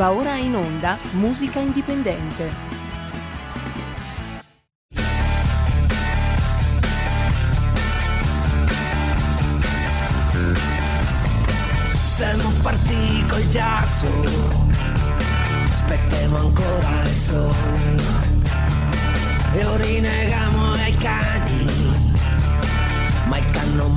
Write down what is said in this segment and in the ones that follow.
Va ora in onda Musica Indipendente. Siamo partiti col giasso, aspettiamo ancora il sole e ora rinnegamo ai cani, ma il can non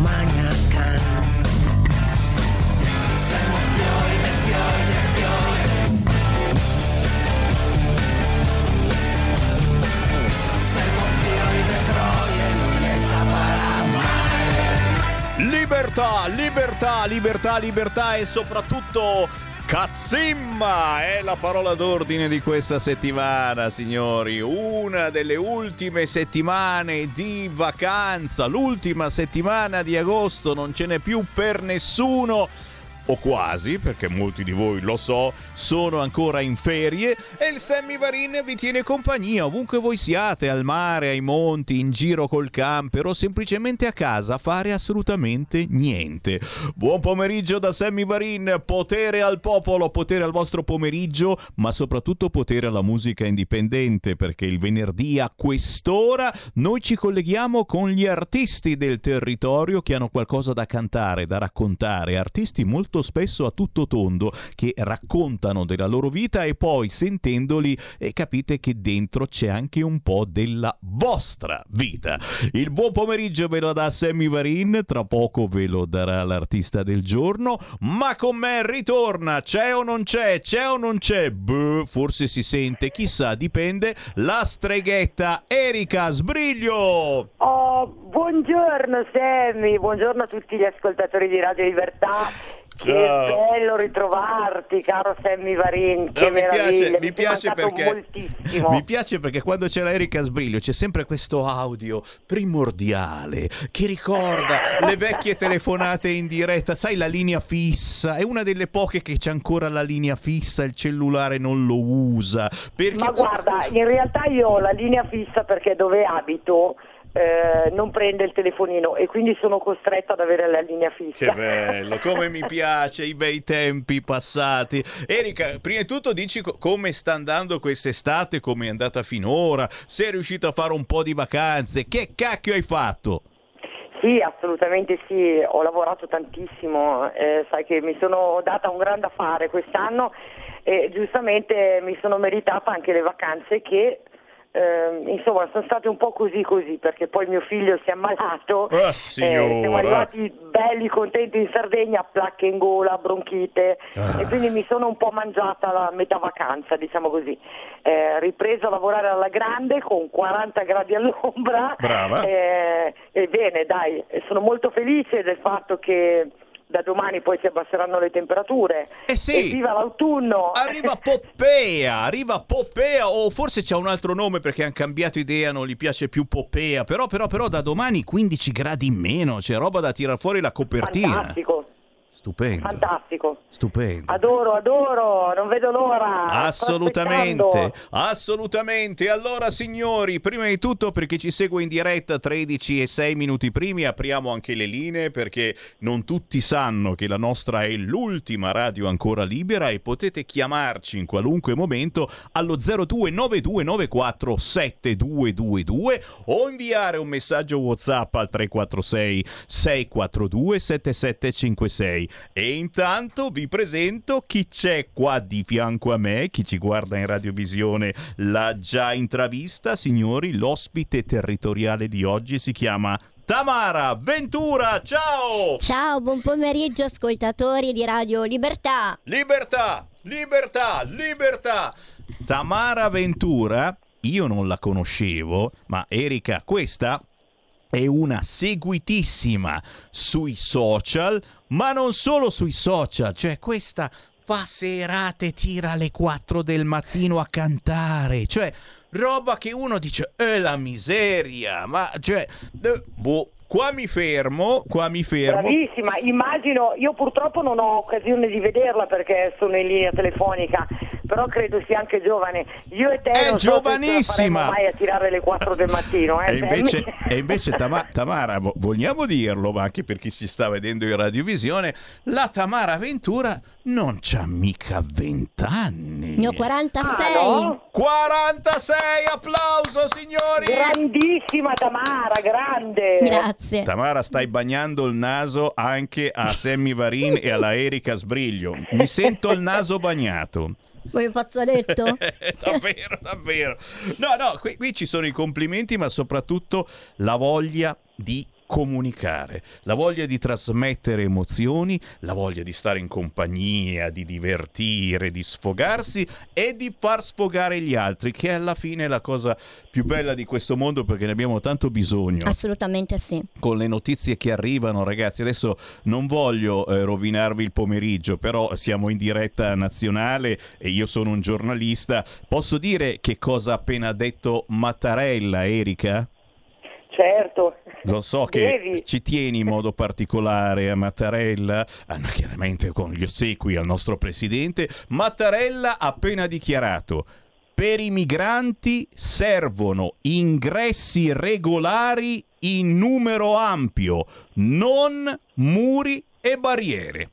Libertà, libertà, libertà, libertà e soprattutto Cazzimma è la parola d'ordine di questa settimana, signori. Una delle ultime settimane di vacanza, l'ultima settimana di agosto, non ce n'è più per nessuno. O quasi, perché molti di voi lo so, sono ancora in ferie e il Sammy Varin vi tiene compagnia ovunque voi siate, al mare, ai monti, in giro col camper o semplicemente a casa a fare assolutamente niente. Buon pomeriggio da Sammy Varin, potere al popolo, potere al vostro pomeriggio, ma soprattutto potere alla musica indipendente, perché il venerdì a quest'ora noi ci colleghiamo con gli artisti del territorio che hanno qualcosa da cantare, da raccontare, artisti molto spesso a tutto tondo che raccontano della loro vita e poi sentendoli eh, capite che dentro c'è anche un po' della vostra vita. Il buon pomeriggio ve lo dà Sammy Varin, tra poco ve lo darà l'artista del giorno, ma con me ritorna, c'è o non c'è, c'è o non c'è, Beh, forse si sente, chissà, dipende, la streghetta Erika Sbriglio. Oh, buongiorno Sammy, buongiorno a tutti gli ascoltatori di Radio Libertà. Che bello ritrovarti, caro Sammy Varin, che No, mi piace, mi piace perché moltissimo. mi piace perché quando c'è la Erika Sbriglio c'è sempre questo audio primordiale che ricorda le vecchie telefonate in diretta, sai la linea fissa, è una delle poche che c'è ancora la linea fissa, il cellulare non lo usa. Perché Ma guarda, in realtà io ho la linea fissa perché dove abito eh, non prende il telefonino e quindi sono costretta ad avere la linea fissa. Che bello, come mi piace i bei tempi passati. Erika, prima di tutto dici co- come sta andando quest'estate, come è andata finora, sei riuscito a fare un po' di vacanze, che cacchio hai fatto? Sì, assolutamente sì, ho lavorato tantissimo, eh, sai che mi sono data un grande affare quest'anno e giustamente mi sono meritata anche le vacanze che eh, insomma sono state un po' così così perché poi mio figlio si è ammalato, Ah, eh, signora. siamo arrivati belli contenti in Sardegna, placche in gola, bronchite Ah. e quindi mi sono un po' mangiata la metà vacanza, diciamo così. Eh, ripreso a lavorare alla grande con 40 gradi all'ombra. Brava. Eh, e bene, dai, sono molto felice del fatto che da domani poi si abbasseranno le temperature. Eh sì. Evviva l'autunno! Arriva Poppea, arriva Poppea, o forse c'è un altro nome perché hanno cambiato idea, non gli piace più Poppea, però, però, però da domani 15 gradi in meno, c'è roba da tirar fuori la copertina. Fantastico, Stupendo. fantastico. Stupendo. Adoro, adoro, non vedo l'ora. Assolutamente, assolutamente. Allora, signori, prima di tutto, per chi ci segue in diretta 13 e 6 minuti primi, apriamo anche le linee perché non tutti sanno che la nostra è l'ultima radio ancora libera e potete chiamarci in qualunque momento allo 029294 7222 o inviare un messaggio WhatsApp al 346 642 7756. E intanto vi presento chi c'è qua di fianco a me, chi ci guarda in radiovisione l'ha già intravista, signori, l'ospite territoriale di oggi si chiama Tamara Ventura. Ciao! Ciao, buon pomeriggio ascoltatori di Radio Libertà. Libertà, libertà, libertà. Tamara Ventura, io non la conoscevo, ma Erika, questa è una seguitissima sui social, ma non solo sui social, cioè questa fa serate, tira alle 4 del mattino a cantare, cioè roba che uno dice è la miseria, ma cioè eh, boh, qua mi fermo, qua mi fermo. Bravissima, immagino, io purtroppo non ho occasione di vederla perché sono in linea telefonica, però credo sia anche giovane. Io e te È non so giovanissima! faremo mai a tirare le 4 del mattino. Eh, E invece, e invece Tama- Tamara, vo- vogliamo dirlo, ma anche per chi si sta vedendo in radiovisione, la Tamara Ventura non c'ha mica vent'anni. Ne ho 46. Ah, no? 46, applauso signori! Grandissima Tamara, grande. Grazie. Tamara, stai bagnando il naso anche a Sammy Varin e alla Erika Sbriglio. Mi sento il naso bagnato. Vuoi un fazzoletto? davvero, davvero. No, no, qui, qui ci sono i complimenti, ma soprattutto la voglia di comunicare, la voglia di trasmettere emozioni, la voglia di stare in compagnia, di divertire, di sfogarsi e di far sfogare gli altri, che è alla fine la cosa più bella di questo mondo perché ne abbiamo tanto bisogno Assolutamente sì. con le notizie che arrivano, ragazzi. Adesso non voglio eh, rovinarvi il pomeriggio, però siamo in diretta nazionale e io sono un giornalista. Posso dire che cosa ha appena detto Mattarella, Erika? Certo. Lo so che Devi. ci tieni in modo particolare a Mattarella, ah, chiaramente con gli ossequi al nostro presidente. Mattarella ha appena dichiarato. Per i migranti servono ingressi regolari in numero ampio, non muri e barriere.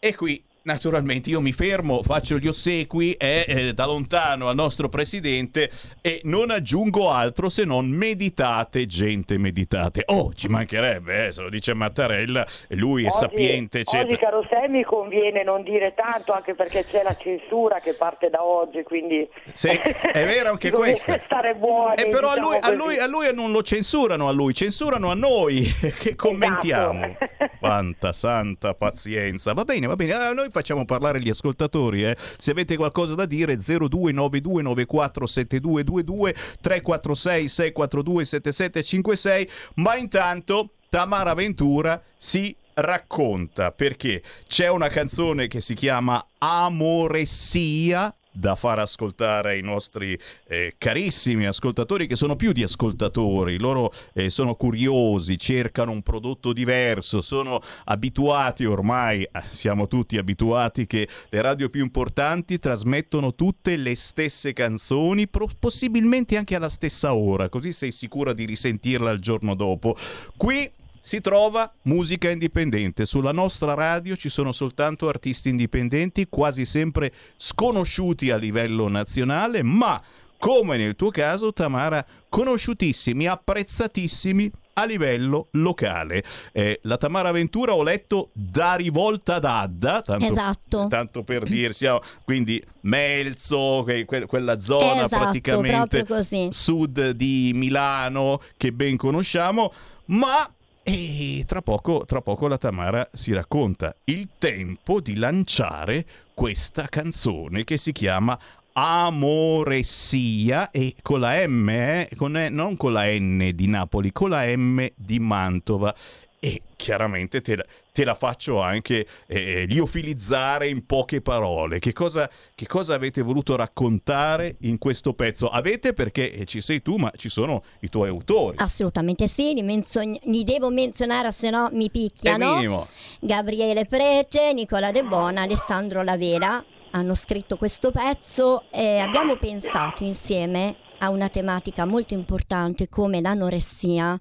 E qui, naturalmente, io mi fermo, faccio gli ossequi e eh, da lontano al nostro presidente e non aggiungo altro se non meditate, gente, meditate. Oh, ci mancherebbe, eh, se lo dice Mattarella, lui è Oggi- sapiente, Oggi, eccetera. caro Sammy, conviene non dire tanto anche perché c'è la censura che parte da oggi, quindi Sì, è vero anche questo. stare buoni. E però a diciamo lui, a, lui, a lui non lo censurano a lui, censurano a noi che commentiamo. Esatto. Quanta santa pazienza. Va bene, va bene. Ah, noi facciamo parlare gli ascoltatori. Eh. Se avete qualcosa da dire, 0292947222 346 642 7756. Ma intanto Tamara Ventura si racconta perché c'è una canzone che si chiama Amoressia da far ascoltare ai nostri eh, carissimi ascoltatori che sono più di ascoltatori, loro eh, sono curiosi, cercano un prodotto diverso, sono abituati ormai, eh, siamo tutti abituati che le radio più importanti trasmettono tutte le stesse canzoni, pro- possibilmente anche alla stessa ora, così sei sicura di risentirla il giorno dopo. Qui si trova musica indipendente. Sulla nostra radio ci sono soltanto artisti indipendenti, quasi sempre sconosciuti a livello nazionale, ma come nel tuo caso, Tamara, conosciutissimi, apprezzatissimi a livello locale. Eh, la Tamara Ventura ho letto da rivolta d'Adda, tanto, Esatto. tanto per dirsi, quindi Melzo, que- que- quella zona Esatto, praticamente sud di Milano che ben conosciamo, ma e tra poco, tra poco la Tamara si racconta il tempo di lanciare questa canzone che si chiama Amoressia e con la M, eh, con- eh, non con la N di Napoli, con la M di Mantova. E chiaramente te la, te la faccio anche eh, liofilizzare in poche parole. Che cosa, che cosa avete voluto raccontare in questo pezzo? Avete perché eh, ci sei tu, ma ci sono i tuoi autori. Assolutamente sì, li, menzogn- li devo menzionare, se no mi picchiano. Gabriele Prete, Nicola De Bona, Alessandro Lavera hanno scritto questo pezzo e abbiamo pensato insieme a una tematica molto importante come l'anoressia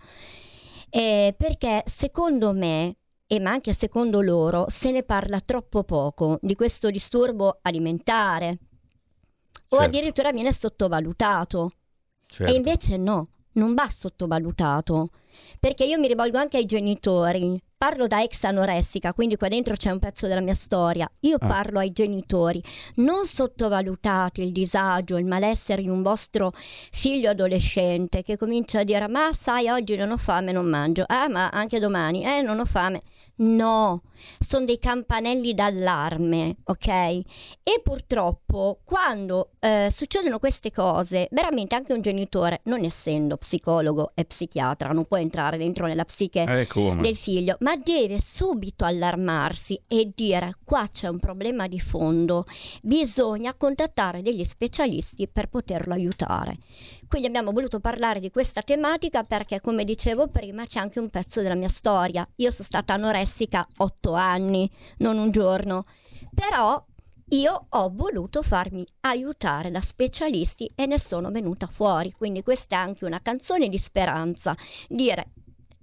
eh, perché secondo me e ma anche secondo loro se ne parla troppo poco di questo disturbo alimentare o Certo. addirittura viene sottovalutato. Certo. E invece no, non va sottovalutato. Perché io mi rivolgo anche ai genitori. Parlo da ex anoressica, quindi qua dentro c'è un pezzo della mia storia. Io Ah. parlo ai genitori. Non sottovalutate il disagio, il malessere di un vostro figlio adolescente che comincia a dire: Ma sai, oggi non ho fame, non mangio. Ah, ma anche domani, eh, non ho fame. No, sono dei campanelli d'allarme, ok? E purtroppo quando eh, succedono queste cose, veramente anche un genitore, non essendo psicologo e psichiatra, non può entrare dentro nella psiche Eh, del figlio, ma deve subito allarmarsi e dire qua c'è un problema di fondo, bisogna contattare degli specialisti per poterlo aiutare. Quindi abbiamo voluto parlare di questa tematica perché, come dicevo prima, c'è anche un pezzo della mia storia. Io sono stata anoressica otto anni, non un giorno. Però io ho voluto farmi aiutare da specialisti e ne sono venuta fuori. Quindi questa è anche una canzone di speranza, dire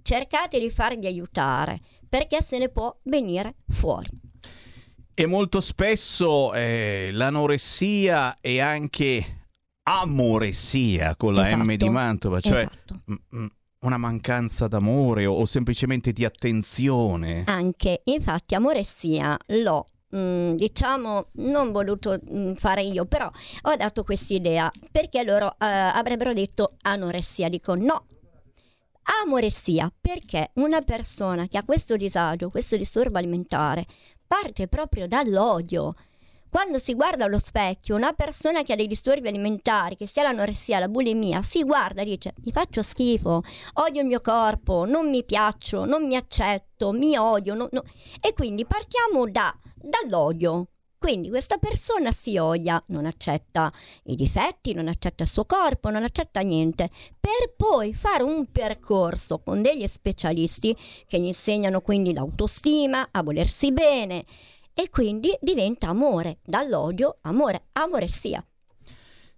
cercate di farvi aiutare perché se ne può venire fuori. E molto spesso eh, l'anoressia è anche amoressia con la Esatto, M di Mantova, cioè esatto. mm, mm, una mancanza d'amore o, o semplicemente di attenzione. Anche, infatti, amoressia l'ho. mm, diciamo non voluto mm, fare io però ho dato quest'idea perché loro eh, avrebbero detto anoressia dico no amoressia perché una persona che ha questo disagio questo disturbo alimentare parte proprio dall'odio quando si guarda allo specchio, una persona che ha dei disturbi alimentari, che sia l'anoressia, la bulimia, si guarda e dice: Mi faccio schifo, odio il mio corpo, non mi piaccio, non mi accetto, mi odio. no- no". E quindi partiamo da, dall'odio. Quindi questa persona si odia, non accetta i difetti, non accetta il suo corpo, non accetta niente, per poi fare un percorso con degli specialisti che gli insegnano quindi l'autostima, a volersi bene e quindi diventa amore, dall'odio amore, amoressia.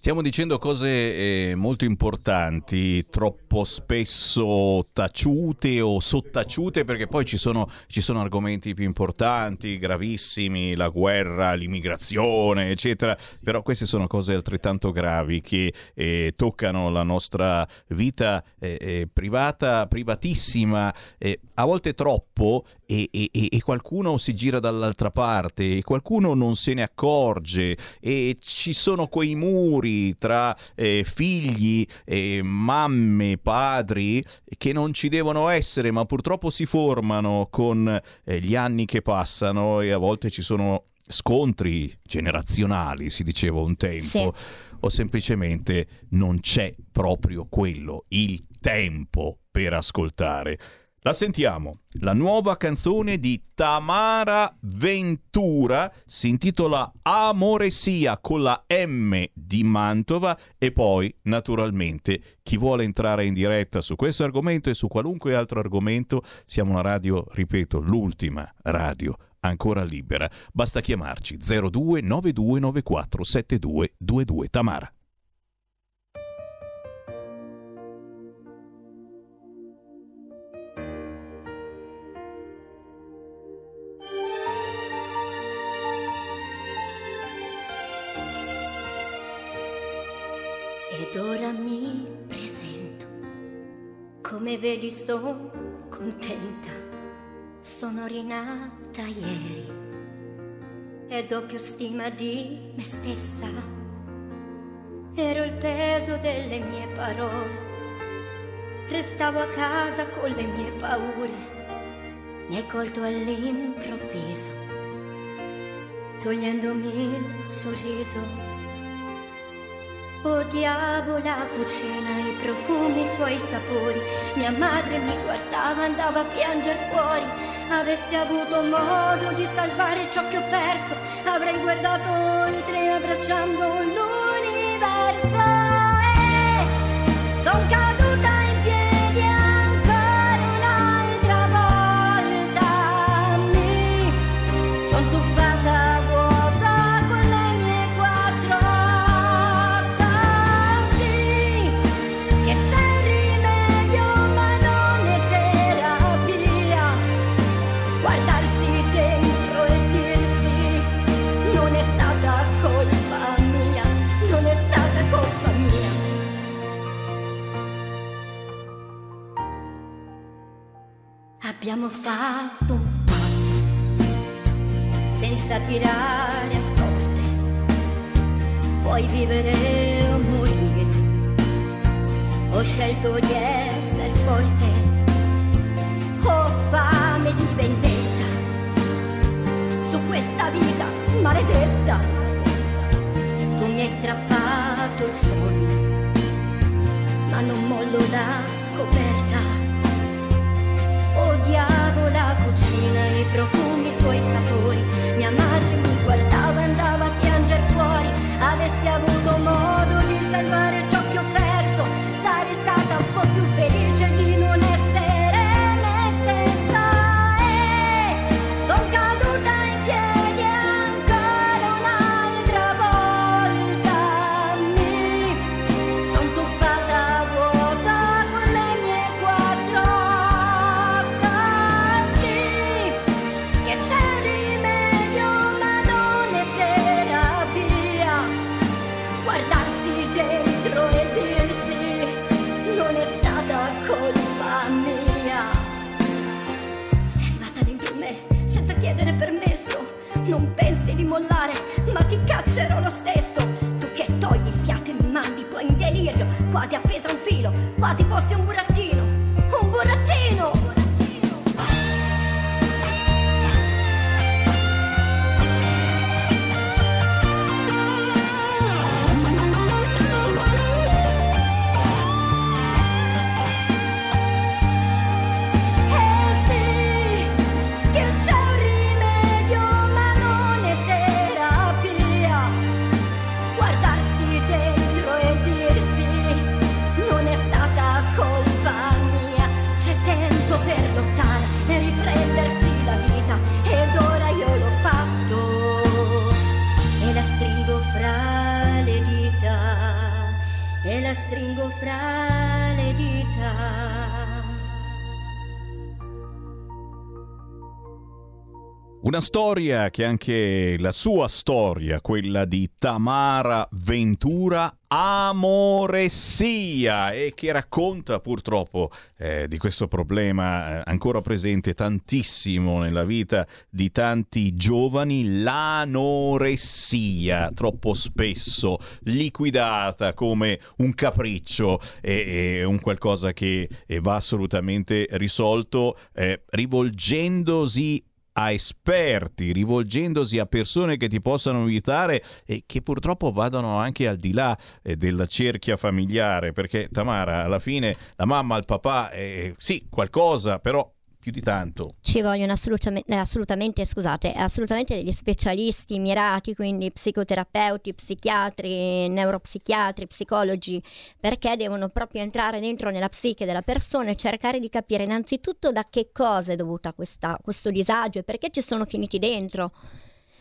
Stiamo dicendo cose eh, molto importanti, troppo spesso taciute o sottaciute, perché poi ci sono, ci sono argomenti più importanti, gravissimi, la guerra, l'immigrazione, eccetera. Però queste sono cose altrettanto gravi che eh, toccano la nostra vita eh, eh, privata, privatissima, eh, a volte troppo, e, e- e- qualcuno si gira dall'altra parte, e qualcuno non se ne accorge, e ci sono quei muri tra eh, figli, eh, mamme, padri che non ci devono essere, ma purtroppo si formano con eh, gli anni che passano e a volte ci sono scontri generazionali, si diceva un tempo, Sì. o semplicemente non c'è proprio quello, il tempo per ascoltare. La sentiamo, la nuova canzone di Tamara Ventura si intitola Amoresia con la M di Mantova e poi naturalmente chi vuole entrare in diretta su questo argomento e su qualunque altro argomento, siamo una radio, ripeto, l'ultima radio ancora libera. Basta chiamarci 02 9294 7222 Tamara. Ed ora mi presento, come vedi sono contenta, sono rinata ieri. Ed ho più stima di me stessa. Ero il peso delle mie parole, restavo a casa con le mie paure, mi hai colto all'improvviso, togliendomi il sorriso. Odiavo la cucina, i profumi, i suoi sapori. Mia madre mi guardava, andava a piangere fuori. Avessi avuto modo di salvare ciò che ho perso, avrei guardato i tre abbracciando l'universo. E son caduta abbiamo fatto un patto senza tirare a sorte. Puoi vivere o morire. Ho scelto di essere forte. Ho fame di vendetta su questa vita maledetta. Tu mi hai strappato il sonno, ma non mollo la coperta. Odiavo la cucina, i profumi, i suoi sapori. Mia madre mi guardava, andava a piangere fuori. Avessi avuto modo di salvare Una storia che anche la sua storia, quella di Tamara Ventura, amoressia, e che racconta purtroppo eh, di questo problema eh, ancora presente tantissimo nella vita di tanti giovani, l'anoressia, troppo spesso liquidata come un capriccio e, e un qualcosa che eh, va assolutamente risolto eh, rivolgendosi a esperti, rivolgendosi a persone che ti possano aiutare e che purtroppo vadano anche al di là eh, della cerchia familiare, perché Tamara alla fine la mamma, il papà, eh, sì, qualcosa, però più di tanto. Ci vogliono assolutamente, eh, assolutamente, scusate, assolutamente degli specialisti mirati, quindi psicoterapeuti, psichiatri, neuropsichiatri, psicologi, perché devono proprio entrare dentro nella psiche della persona e cercare di capire innanzitutto da che cosa è dovuta questa, questo disagio e perché ci sono finiti dentro.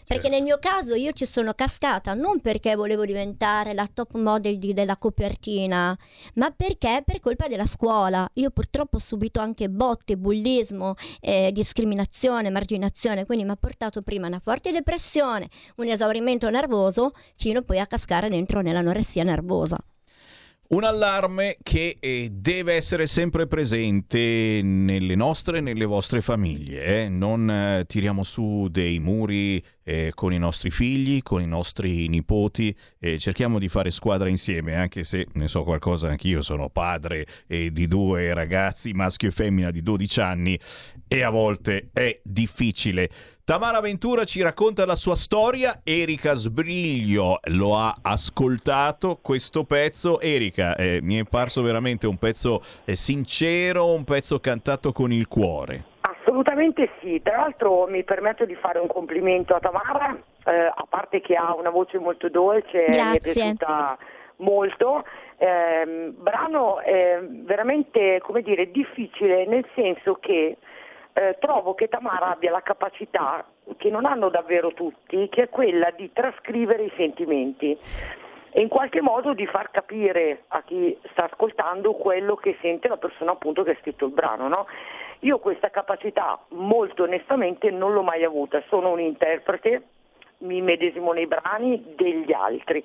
Perché nel mio caso io ci sono cascata non perché volevo diventare la top model di- della copertina, ma perché per colpa della scuola. Io purtroppo ho subito anche botte, bullismo, eh, discriminazione, marginazione, quindi mi ha portato prima una forte depressione, un esaurimento nervoso, fino poi a cascare dentro nell'anoressia nervosa. Un allarme che eh, deve essere sempre presente nelle nostre e nelle vostre famiglie. eh. Non eh, tiriamo su dei muri eh, con i nostri figli, con i nostri nipoti, cerchiamo di fare squadra insieme, anche se ne so qualcosa anch'io, sono padre di due ragazzi, maschio e femmina di 12 anni, e a volte è difficile. Tamara Ventura ci racconta la sua storia, Erika Sbriglio lo ha ascoltato questo pezzo. Erika, eh, mi è parso veramente un pezzo eh, sincero, un pezzo cantato con il cuore. Assolutamente sì, tra l'altro mi permetto di fare un complimento a Tamara, eh, a parte che ha una voce molto dolce, mi è Grazie. piaciuta molto. Ehm, brano eh, veramente, come dire, difficile nel senso che eh, trovo che Tamara abbia la capacità, che non hanno davvero tutti, che è quella di trascrivere i sentimenti e in qualche modo di far capire a chi sta ascoltando quello che sente la persona appunto che ha scritto il brano. no? Io questa capacità molto onestamente non l'ho mai avuta, sono un interprete, mi medesimo nei brani degli altri,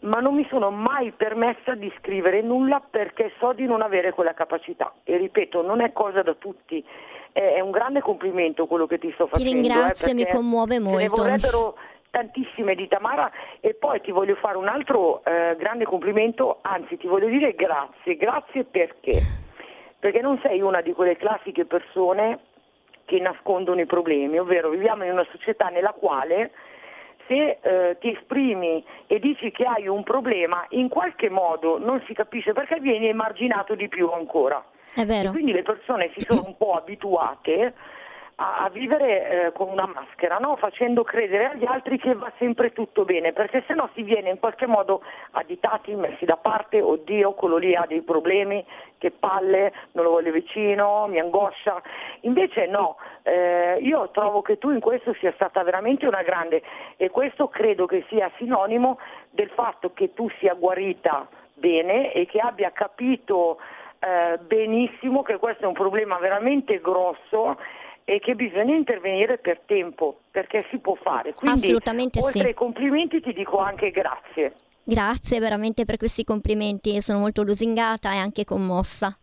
ma non mi sono mai permessa di scrivere nulla perché so di non avere quella capacità e ripeto, non è cosa da tutti, è un grande complimento quello che ti sto Ti facendo. ringrazio, eh, mi commuove ce Ne molto. vorrebbero tantissime di Tamara e poi ti voglio fare un altro eh, grande complimento, anzi ti voglio dire grazie, grazie perché? Perché non sei una di quelle classiche persone che nascondono i problemi, ovvero viviamo in una società nella quale se eh, ti esprimi e dici che hai un problema, in qualche modo non si capisce perché vieni emarginato di più ancora. È vero. E quindi le persone si sono un po' abituate a, a vivere eh, con una maschera, no? facendo credere agli altri che va sempre tutto bene, perché se no si viene in qualche modo additati, messi da parte, oddio, quello lì ha dei problemi, che palle, non lo voglio vicino, mi angoscia. Invece no, eh, io trovo che tu in questo sia stata veramente una grande e questo credo che sia sinonimo del fatto che tu sia guarita bene e che abbia capito eh, benissimo che questo è un problema veramente grosso e che bisogna intervenire per tempo, perché si può fare. Quindi, Assolutamente oltre sì. ai complimenti ti dico anche grazie. Grazie veramente per questi complimenti, sono molto lusingata e anche commossa.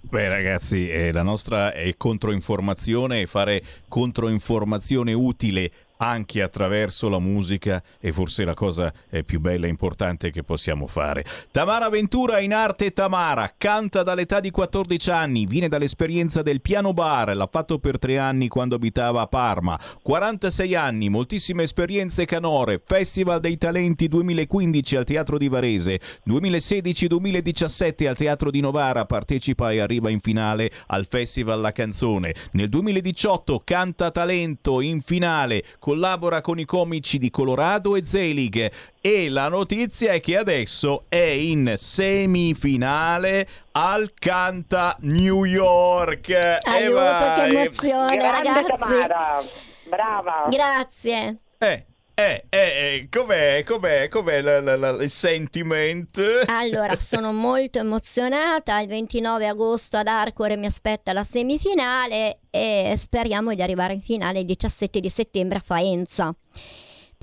Beh ragazzi, eh, la nostra è controinformazione e fare controinformazione utile anche attraverso la musica è forse la cosa più bella e importante che possiamo fare. Tamara Ventura in arte Tamara, canta dall'età di 14 anni, viene dall'esperienza del piano bar, l'ha fatto per tre anni quando abitava a Parma, 46 anni, moltissime esperienze canore, Festival dei Talenti 2015 al Teatro di Varese, 2016-2017 al Teatro di Novara, partecipa e arriva in finale al Festival La Canzone, nel 2018 canta talento in finale con collabora con i comici di Colorado e Zelig e la notizia è che adesso è in semifinale al Canta New York. Aiuto, che emozione, Grande ragazzi. Tamara, brava. Grazie. Eh, eh, eh, eh, com'è, com'è, com'è la- la- la- il sentiment? Allora, sono molto emozionata. Il 29 agosto ad Arcore mi aspetta la semifinale e speriamo di arrivare in finale il 17 di settembre a Faenza.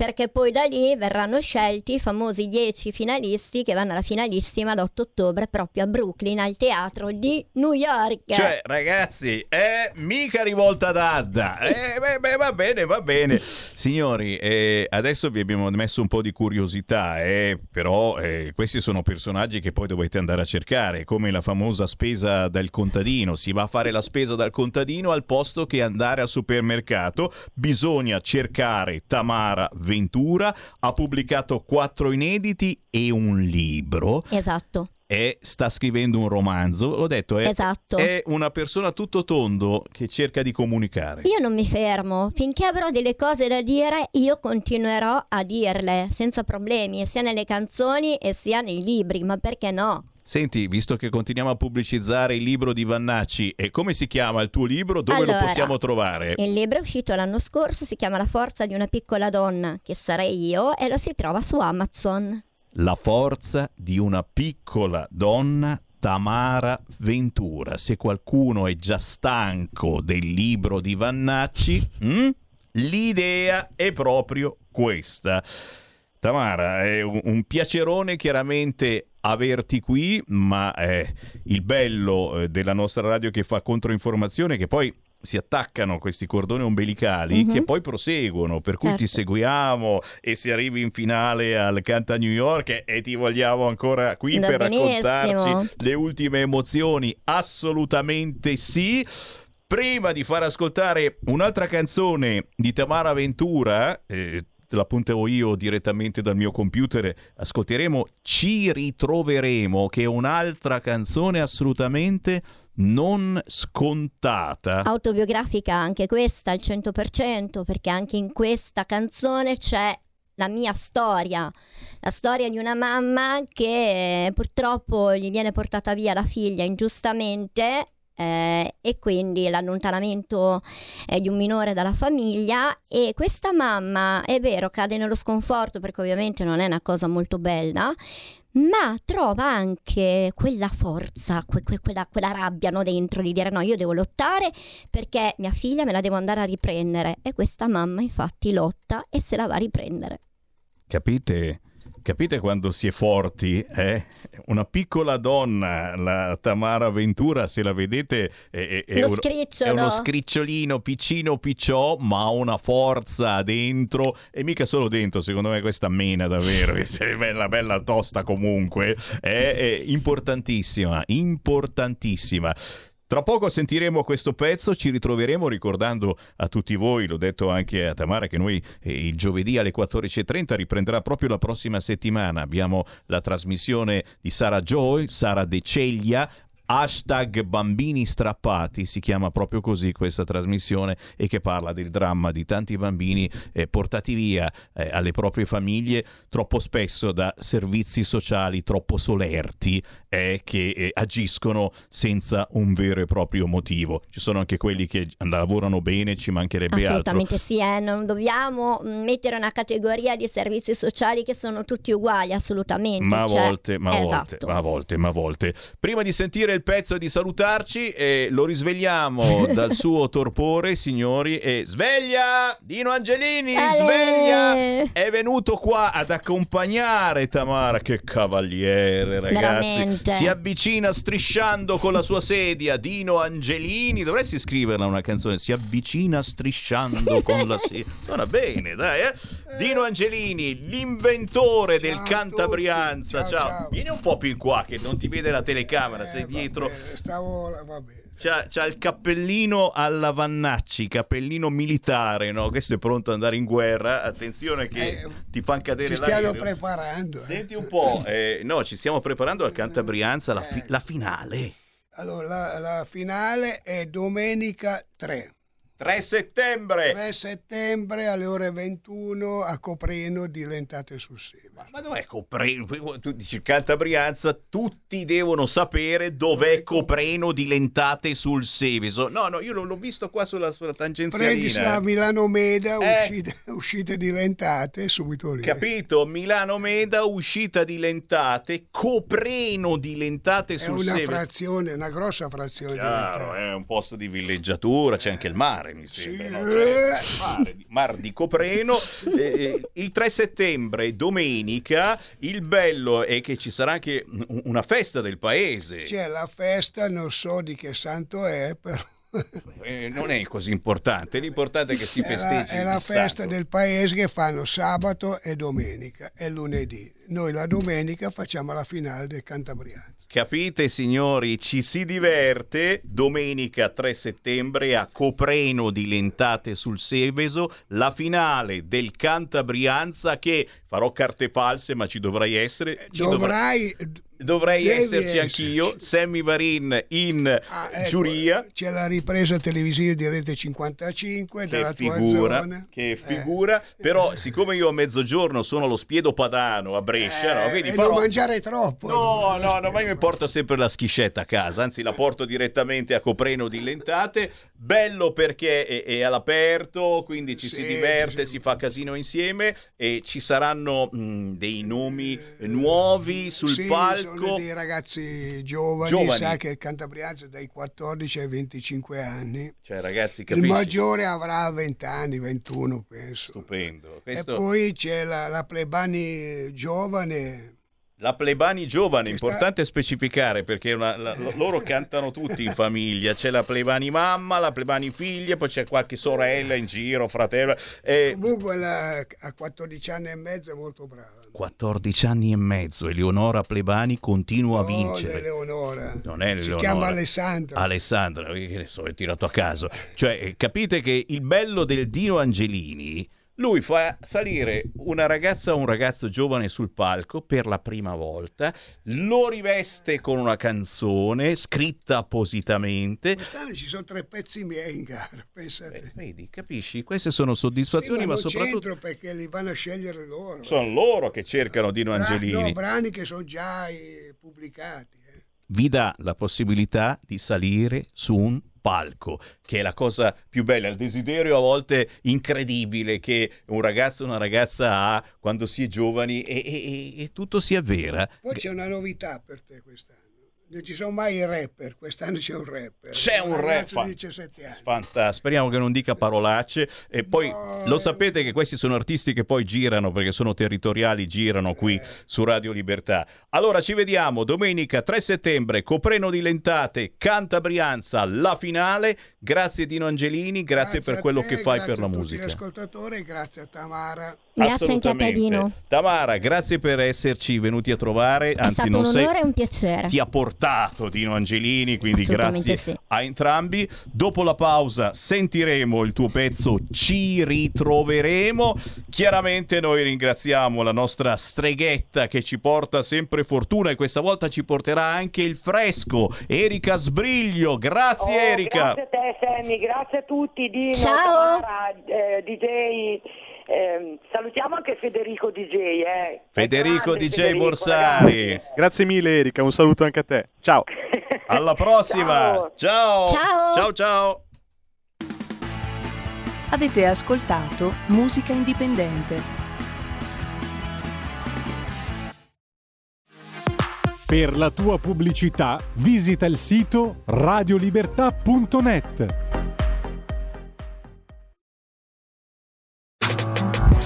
Perché poi da lì verranno scelti i famosi 10 finalisti che vanno alla finalissima l'8 ottobre proprio a Brooklyn al teatro di New York. Cioè, ragazzi, è mica rivolta ad Adda. Eh, beh, beh, va bene, va bene. Signori, eh, adesso vi abbiamo messo un po' di curiosità, eh, però eh, questi sono personaggi che poi dovete andare a cercare, come la famosa spesa del contadino. Si va a fare la spesa dal contadino al posto che andare al supermercato. Bisogna cercare Tamara Ventura. Ha pubblicato quattro inediti e un libro Esatto, e sta scrivendo un romanzo. L'ho detto, è, esatto. è una persona tutto tondo che cerca di comunicare. Io non mi fermo, finché avrò delle cose da dire io continuerò a dirle senza problemi, sia nelle canzoni e sia nei libri, ma perché no? Senti, visto che continuiamo a pubblicizzare il libro di Vannacci, e come si chiama il tuo libro? Dove lo Allora, possiamo trovare? Il libro è uscito l'anno scorso, si chiama La forza di una piccola donna, che sarei io, e lo si trova su Amazon. La forza di una piccola donna. Tamara Ventura. Se qualcuno è già stanco del libro di Vannacci, mm? l'idea è proprio questa. Tamara, è un, un piacerone chiaramente averti qui, ma è il bello eh, della nostra radio che fa controinformazione che poi si attaccano questi cordoni ombelicali Mhm. che poi proseguono, per cui ti Certo. seguiamo e se arrivi in finale al Canta New York e, e ti vogliamo ancora qui Va per benissimo. raccontarci le ultime emozioni, assolutamente sì. Prima di far ascoltare un'altra canzone di Tamara Ventura, eh, te la punterò io direttamente dal mio computer, ascolteremo Ci ritroveremo, che è un'altra canzone assolutamente non scontata. Autobiografica anche questa al 100%, perché anche in questa canzone c'è la mia storia, la storia di una mamma che eh, purtroppo gli viene portata via la figlia ingiustamente eh, e quindi l'allontanamento eh, di un minore dalla famiglia e questa mamma è vero cade nello sconforto perché ovviamente non è una cosa molto bella ma trova anche quella forza, que- que- quella, quella rabbia no, dentro di dire no, io devo lottare perché mia figlia me la devo andare a riprendere. E questa mamma infatti lotta e se la va a riprendere. Capite? Capite quando si è forti? Eh? Una piccola donna, la Tamara Ventura, se la vedete, è, è- uno- è uno scricciolino piccino picciò, ma ha una forza dentro, e mica solo dentro, secondo me questa mena davvero, che è bella, bella tosta comunque, è, è importantissima, importantissima. Tra poco sentiremo questo pezzo, ci ritroveremo ricordando a tutti voi, l'ho detto anche a Tamara, che noi eh, il giovedì alle 14.30 riprenderà proprio la prossima settimana. Abbiamo la trasmissione di Sara Joy, Sara De Ceglia, hashtag bambini strappati, si chiama proprio così questa trasmissione e che parla del dramma di tanti bambini eh, portati via eh, alle proprie famiglie troppo spesso da servizi sociali troppo solerti eh, che eh, agiscono senza un vero e proprio motivo. Ci sono anche quelli che lavorano bene, ci mancherebbe altro. Assolutamente sì, eh, non dobbiamo mm, mettere una categoria di servizi sociali che sono tutti uguali, assolutamente. Ma a cioè- volte, ma a volte, esatto. ma a volte, ma a volte. Prima di sentire il il pezzo di salutarci e lo risvegliamo dal suo torpore, signori. E sveglia! Dino Angelini, Ale! sveglia! È venuto qua ad accompagnare Tamara. Che cavaliere, ragazzi. Veramente. Si avvicina strisciando con la sua sedia. Dino Angelini, dovresti scriverla una canzone. Si avvicina strisciando con la sedia. Suona bene, dai, eh? Dino Angelini, l'inventore Ciao del Cantabrianza. ciao, Ciao, ciao. Vieni un po' più in qua che non ti vede la telecamera, sei Eh, va dietro. Bene, stavo, va bene. C'ha, c'ha il cappellino alla Vannacci, cappellino militare, no? Questo è pronto ad andare in guerra. Attenzione che Eh, ti fanno cadere Ci stiamo l'aereo. preparando. eh. Senti un po', eh, no, ci stiamo preparando al Cantabrianza, la, fi- la finale. Allora, la, la finale è domenica 3. 3 settembre. 3 settembre alle ore 21 a Copreno di Lentate sul Seve. Ma dov'è Copreno? Tu dici Cantabrianza, tutti devono sapere dov'è Copreno di Lentate sul Seveso. No, no, io l'ho, l'ho visto qua sulla, sulla tangenzialina. la Milano Meda, Eh. uscite, uscite di Lentate, subito lì. Capito? Milano Meda, uscita di Lentate, Copreno di Lentate È sul una Seveso. frazione, una grossa frazione Chiaro, di Lentate. è un posto di villeggiatura, c'è anche il mare, mi sembra. Sì, no? mare, mar di Copreno. Eh, il 3 settembre, domenica, il bello è che ci sarà anche un- una festa del paese. C'è la festa, non so di che santo è, però Eh, non è così importante, l'importante è che si è la, festeggi. è la festa santo. del paese che fanno sabato e domenica e lunedì. Noi la domenica facciamo la finale del Cantabriano. Capite signori, ci si diverte domenica 3 settembre a Copreno di Lentate sul Seveso, la finale del Cantabrianza che farò carte false ma ci dovrei essere. Ci dovrà- Dovrai... dovrei devi esserci anch'io. Sammy Varin in Ah, ecco, giuria. C'è la ripresa televisiva di Rete 55 Che della tua figura, zona. che Eh. figura, però siccome io a mezzogiorno sono allo Spiedo Padano a Brescia, Eh, no? quindi farò- non mangiare troppo. No, no, no, ma io mi porto sempre la schiscetta a casa, anzi la porto direttamente a Copreno di Lentate. Bello perché è, è all'aperto, quindi ci si Sì, diverte, sì, si fa casino insieme e ci saranno mh, dei nomi nuovi sul Sì, palco. Sono dei ragazzi giovani, Giovani. sa che il Cantabrianzo è dai 14 ai 25 anni. Cioè, ragazzi, Il capisci? maggiore avrà 20 anni, 21 penso. Stupendo. E Questo- poi c'è la, la Plebani giovane, La Plebani giovane, Questa- importante specificare perché una- la- lo- loro cantano tutti in famiglia. C'è la Plebani mamma, la Plebani figlia, poi c'è qualche sorella in giro, fratello. E comunque la- a 14 anni e mezzo è molto brava. 14 anni e mezzo, Eleonora Plebani continua a Oh, vincere. l'Eleonora. Non è Si Eleonora. chiama Alessandra. Alessandra, che ne so, è tirato a caso. Cioè, eh, capite che il bello del Dino Angelini, lui fa salire una ragazza o un ragazzo giovane sul palco per la prima volta, lo riveste con una canzone scritta appositamente. Quest'anno ci sono tre pezzi miei in gara, pensate. Eh, vedi, capisci? Queste sono soddisfazioni, Sì, ma, non soprattutto perché li vanno a scegliere loro. sono loro che cercano Dino Angelini. no, brani che sono già eh, pubblicati. eh. vi dà la possibilità di salire su un palco, che è la cosa più bella, il desiderio a volte incredibile che un ragazzo o una ragazza ha quando si è giovani e, e- e- tutto si avvera. Poi c'è una novità per te quest'anno. Non ci sono mai i rapper, quest'anno c'è un rapper. C'è un ragazzo rap- di 17 anni. Fantastico, speriamo che non dica parolacce e poi No, lo eh. sapete che questi sono artisti che poi girano perché sono territoriali, girano qui Eh. su Radio Libertà. Allora ci vediamo domenica 3 settembre, Copreno di Lentate, Cantabrianza, la finale. Grazie Dino Angelini, grazie, per a quello te, che fai grazie per la musica. gli ascoltatori e grazie a Tamara. Grazie anche a te. Dino. Tamara, grazie per esserci venuti a trovare, È anzi stato non un sei onore e un piacere. ti ha portato Dino Angelini, quindi grazie sì. a entrambi. Dopo la pausa sentiremo il tuo pezzo Ci ritroveremo. Chiaramente noi ringraziamo la nostra streghetta che ci porta sempre fortuna e questa volta ci porterà anche il fresco. Erika Sbriglio, grazie Oh, Erika. Grazie a te Sammy, grazie a tutti, Dino, Ciao. Tamara, eh, DJ. Ehm, salutiamo anche Federico DJ. Eh. Federico grande DJ Federico, Borsari. ragazzi. Grazie mille Erika, un saluto anche a te. Ciao. Alla prossima. Ciao. Ciao. Ciao. Ciao ciao. Avete ascoltato Musica Indipendente. Per la tua pubblicità visita il sito radiolibertà.net.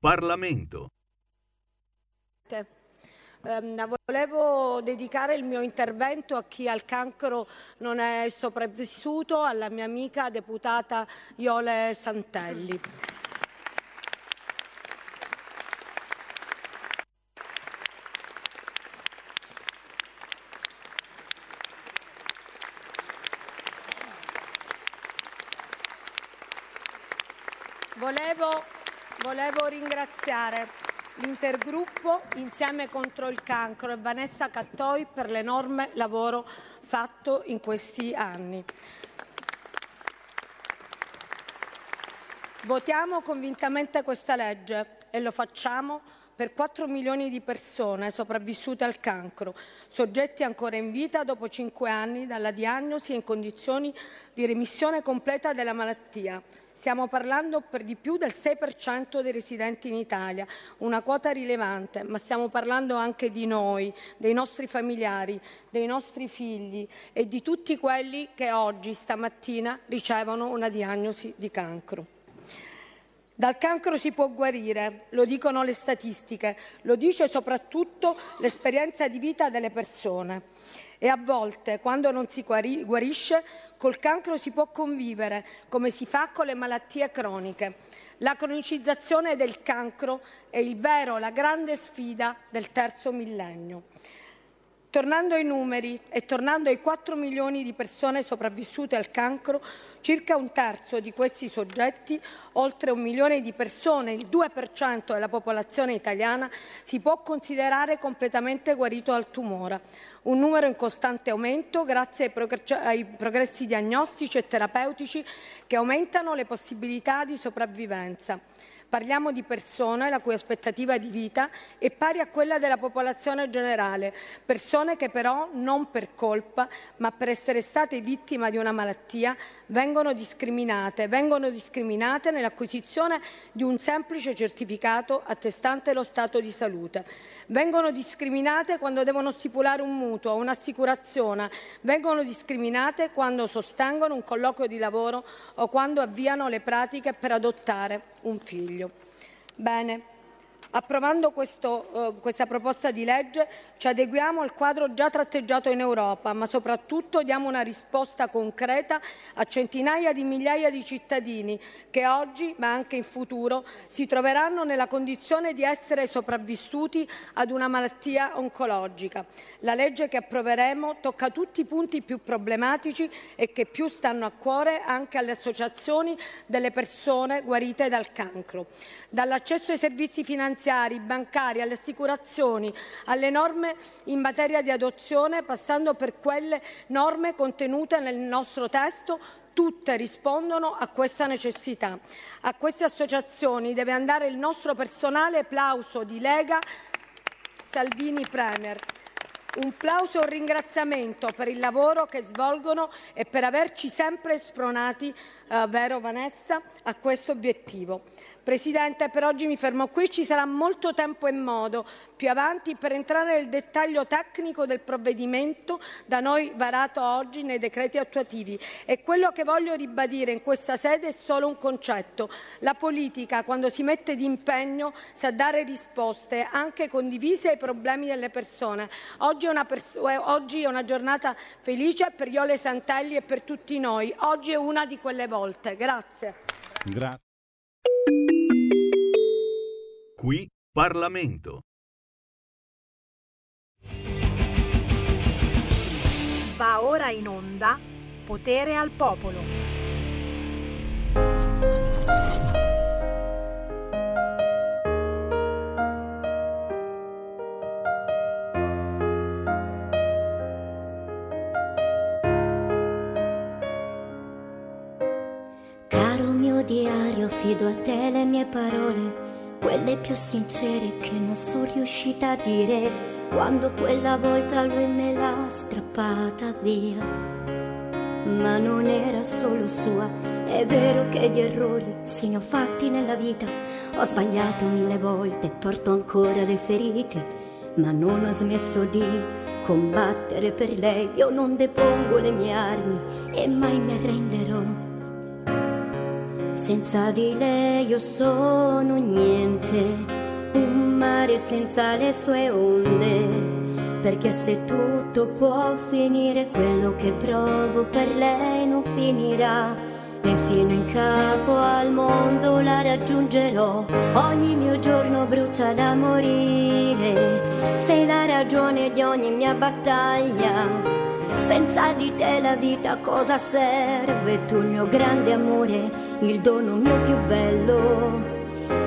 Parlamento. Ehm, volevo dedicare il mio intervento a chi al cancro non è sopravvissuto, alla mia amica deputata Iole Santelli. Volevo, volevo ringraziare l'intergruppo Insieme contro il cancro e Vanessa Cattoi per l'enorme lavoro fatto in questi anni. Votiamo convintamente questa legge e lo facciamo per 4 milioni di persone sopravvissute al cancro, soggetti ancora in vita dopo 5 anni dalla diagnosi e in condizioni di remissione completa della malattia. Stiamo parlando per di più del 6% dei residenti in Italia, una quota rilevante, ma stiamo parlando anche di noi, dei nostri familiari, dei nostri figli e di tutti quelli che oggi, stamattina, ricevono una diagnosi di cancro. Dal cancro si può guarire, lo dicono le statistiche, lo dice soprattutto l'esperienza di vita delle persone. E a volte, quando non si guari- guarisce, col cancro si può convivere, come si fa con le malattie croniche. La cronicizzazione del cancro è il vero, la grande sfida del terzo millennio. Tornando ai numeri e tornando ai 4 milioni di persone sopravvissute al cancro, circa un terzo di questi soggetti, oltre un milione di persone, il 2% della popolazione italiana, si può considerare completamente guarito dal tumore. Un numero in costante aumento grazie ai, progr- ai progressi diagnostici e terapeutici che aumentano le possibilità di sopravvivenza. Parliamo di persone la cui aspettativa di vita è pari a quella della popolazione generale, persone che però non per colpa, ma per essere state vittime di una malattia, vengono discriminate, vengono discriminate nell'acquisizione di un semplice certificato attestante lo stato di salute. Vengono discriminate quando devono stipulare un mutuo, un'assicurazione, vengono discriminate quando sostengono un colloquio di lavoro o quando avviano le pratiche per adottare un figlio. Bene, approvando questo, eh, questa proposta di legge ci adeguiamo al quadro già tratteggiato in Europa, ma soprattutto diamo una risposta concreta a centinaia di migliaia di cittadini che oggi, ma anche in futuro, si troveranno nella condizione di essere sopravvissuti ad una malattia oncologica. La legge che approveremo tocca tutti i punti più problematici e che più stanno a cuore anche alle associazioni delle persone guarite dal cancro. Dall'accesso ai servizi finanziari, bancari, alle assicurazioni, alle norme in materia di adozione, passando per quelle norme contenute nel nostro testo, tutte rispondono a questa necessità. A queste associazioni deve andare il nostro personale plauso di Lega Salvini Premier. Un plauso e un ringraziamento per il lavoro che svolgono e per averci sempre spronati, eh, vero Vanessa, a questo obiettivo. Presidente, per oggi mi fermo qui, ci sarà molto tempo e modo più avanti per entrare nel dettaglio tecnico del provvedimento da noi varato oggi nei decreti attuativi e quello che voglio ribadire in questa sede è solo un concetto. La politica, quando si mette d'impegno, sa dare risposte anche condivise ai problemi delle persone. Oggi è una, pers- eh, oggi è una giornata felice per Iole Santelli e per tutti noi. Oggi è una di quelle volte. Grazie. Grazie. Qui Parlamento. Va ora in onda Potere al Popolo. Affido a te le mie parole, quelle più sincere che non sono riuscita a dire quando quella volta lui me l'ha strappata via. Ma non era solo sua, è vero che gli errori si ne ho fatti nella vita, ho sbagliato mille volte, porto ancora le ferite, ma non ho smesso di combattere per lei, io non depongo le mie armi e mai mi arrenderò. Senza di lei io sono niente, un mare senza le sue onde, perché se tutto può finire, quello che provo per lei non finirà. E fino in capo al mondo la raggiungerò. Ogni mio giorno brucia da morire. Sei la ragione di ogni mia battaglia. Senza di te la vita cosa serve? Tu il mio grande amore, il dono mio più bello.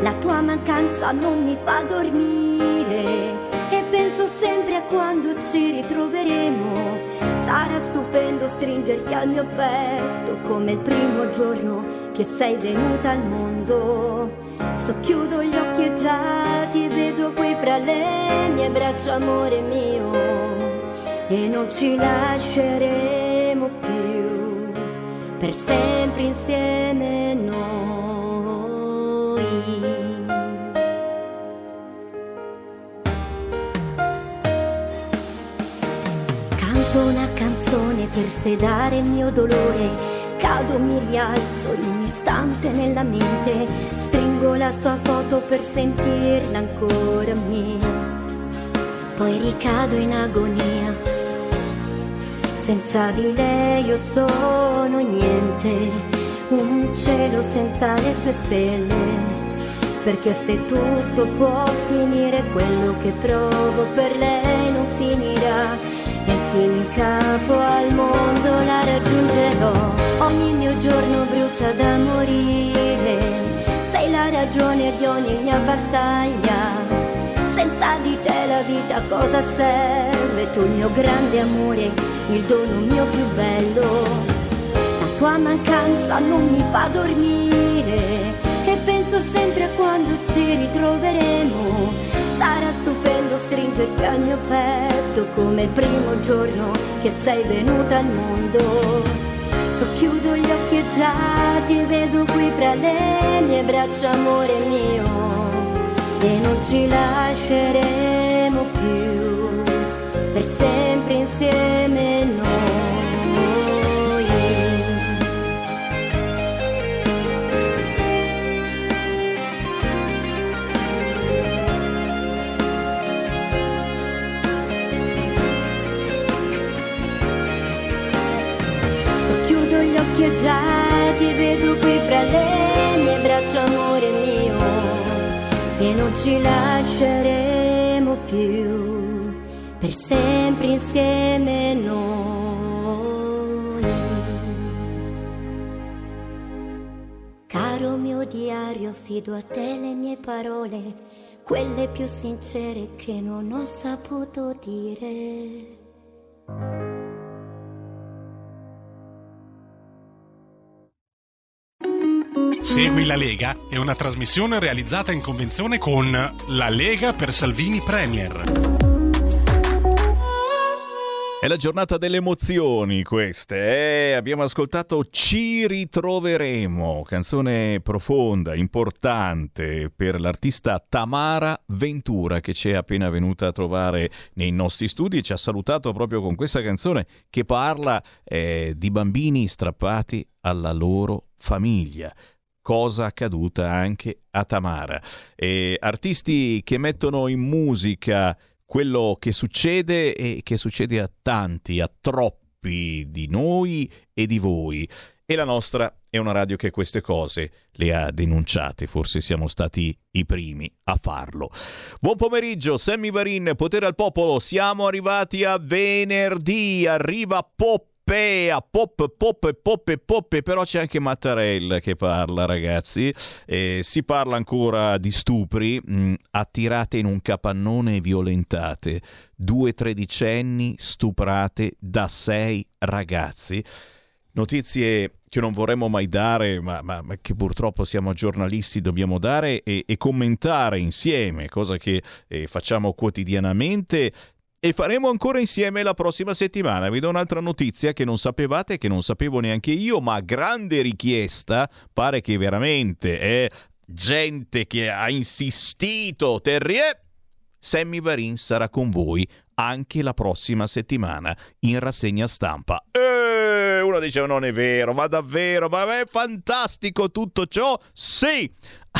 La tua mancanza non mi fa dormire e penso sempre a quando ci ritroveremo. Sarà stupendo stringerti al mio petto come il primo giorno che sei venuta al mondo. Socchiudo gli occhi e già ti vedo qui fra le mie braccia, amore mio e non ci lasceremo più per sempre insieme noi. Canto una canzone per sedare il mio dolore, cado, mi rialzo in un istante nella mente, stringo la sua foto per sentirla ancora mia. Poi ricado in agonia senza di lei io sono niente, un cielo senza le sue stelle. Perché se tutto può finire, quello che provo per lei non finirà. E fino in capo al mondo la raggiungerò. Ogni mio giorno brucia da morire. Sei la ragione di ogni mia battaglia. Senza di te la vita cosa serve? Tu il mio grande amore il dono mio più bello. La tua mancanza non mi fa dormire e penso sempre a quando ci ritroveremo. Sarà stupendo stringerti al mio petto come il primo giorno che sei venuta al mondo. Socchiudo gli occhi e già ti vedo qui fra le mie braccia, amore mio. E non ci lasceremo più qui fra le mie braccia, amore mio, e non ci lasceremo più per sempre insieme noi. Caro mio diario, affido a te le mie parole, quelle più sincere che non ho saputo dire. Segui la Lega è una trasmissione realizzata in convenzione con La Lega per Salvini Premier. È la giornata delle emozioni queste, eh? abbiamo ascoltato Ci ritroveremo, canzone profonda, importante per l'artista Tamara Ventura che ci è appena venuta a trovare nei nostri studi e ci ha salutato proprio con questa canzone che parla eh, di bambini strappati alla loro famiglia cosa accaduta anche a Tamara. E artisti che mettono in musica quello che succede e che succede a tanti, a troppi di noi e di voi. E la nostra è una radio che queste cose le ha denunciate, forse siamo stati i primi a farlo. Buon pomeriggio, Sammy Varin, Potere al Popolo, siamo arrivati a venerdì, arriva Pop Pea, pop, pop, pop, pop, però c'è anche Mattarella che parla, ragazzi. Eh, si parla ancora di stupri, mh, mm, attirate in un capannone e violentate. Due tredicenni stuprate da sei ragazzi. notizie che non vorremmo mai dare, ma, ma, ma che purtroppo siamo giornalisti, dobbiamo dare e, e commentare insieme, cosa che eh, facciamo quotidianamente e faremo ancora insieme la prossima settimana. Vi do un'altra notizia che non sapevate, che non sapevo neanche io, ma grande richiesta, pare che veramente è gente che ha insistito, Terrier. Sammy Varin sarà con voi anche la prossima settimana in rassegna stampa. E uno dice non è vero, ma davvero, ma è fantastico tutto ciò? Sì!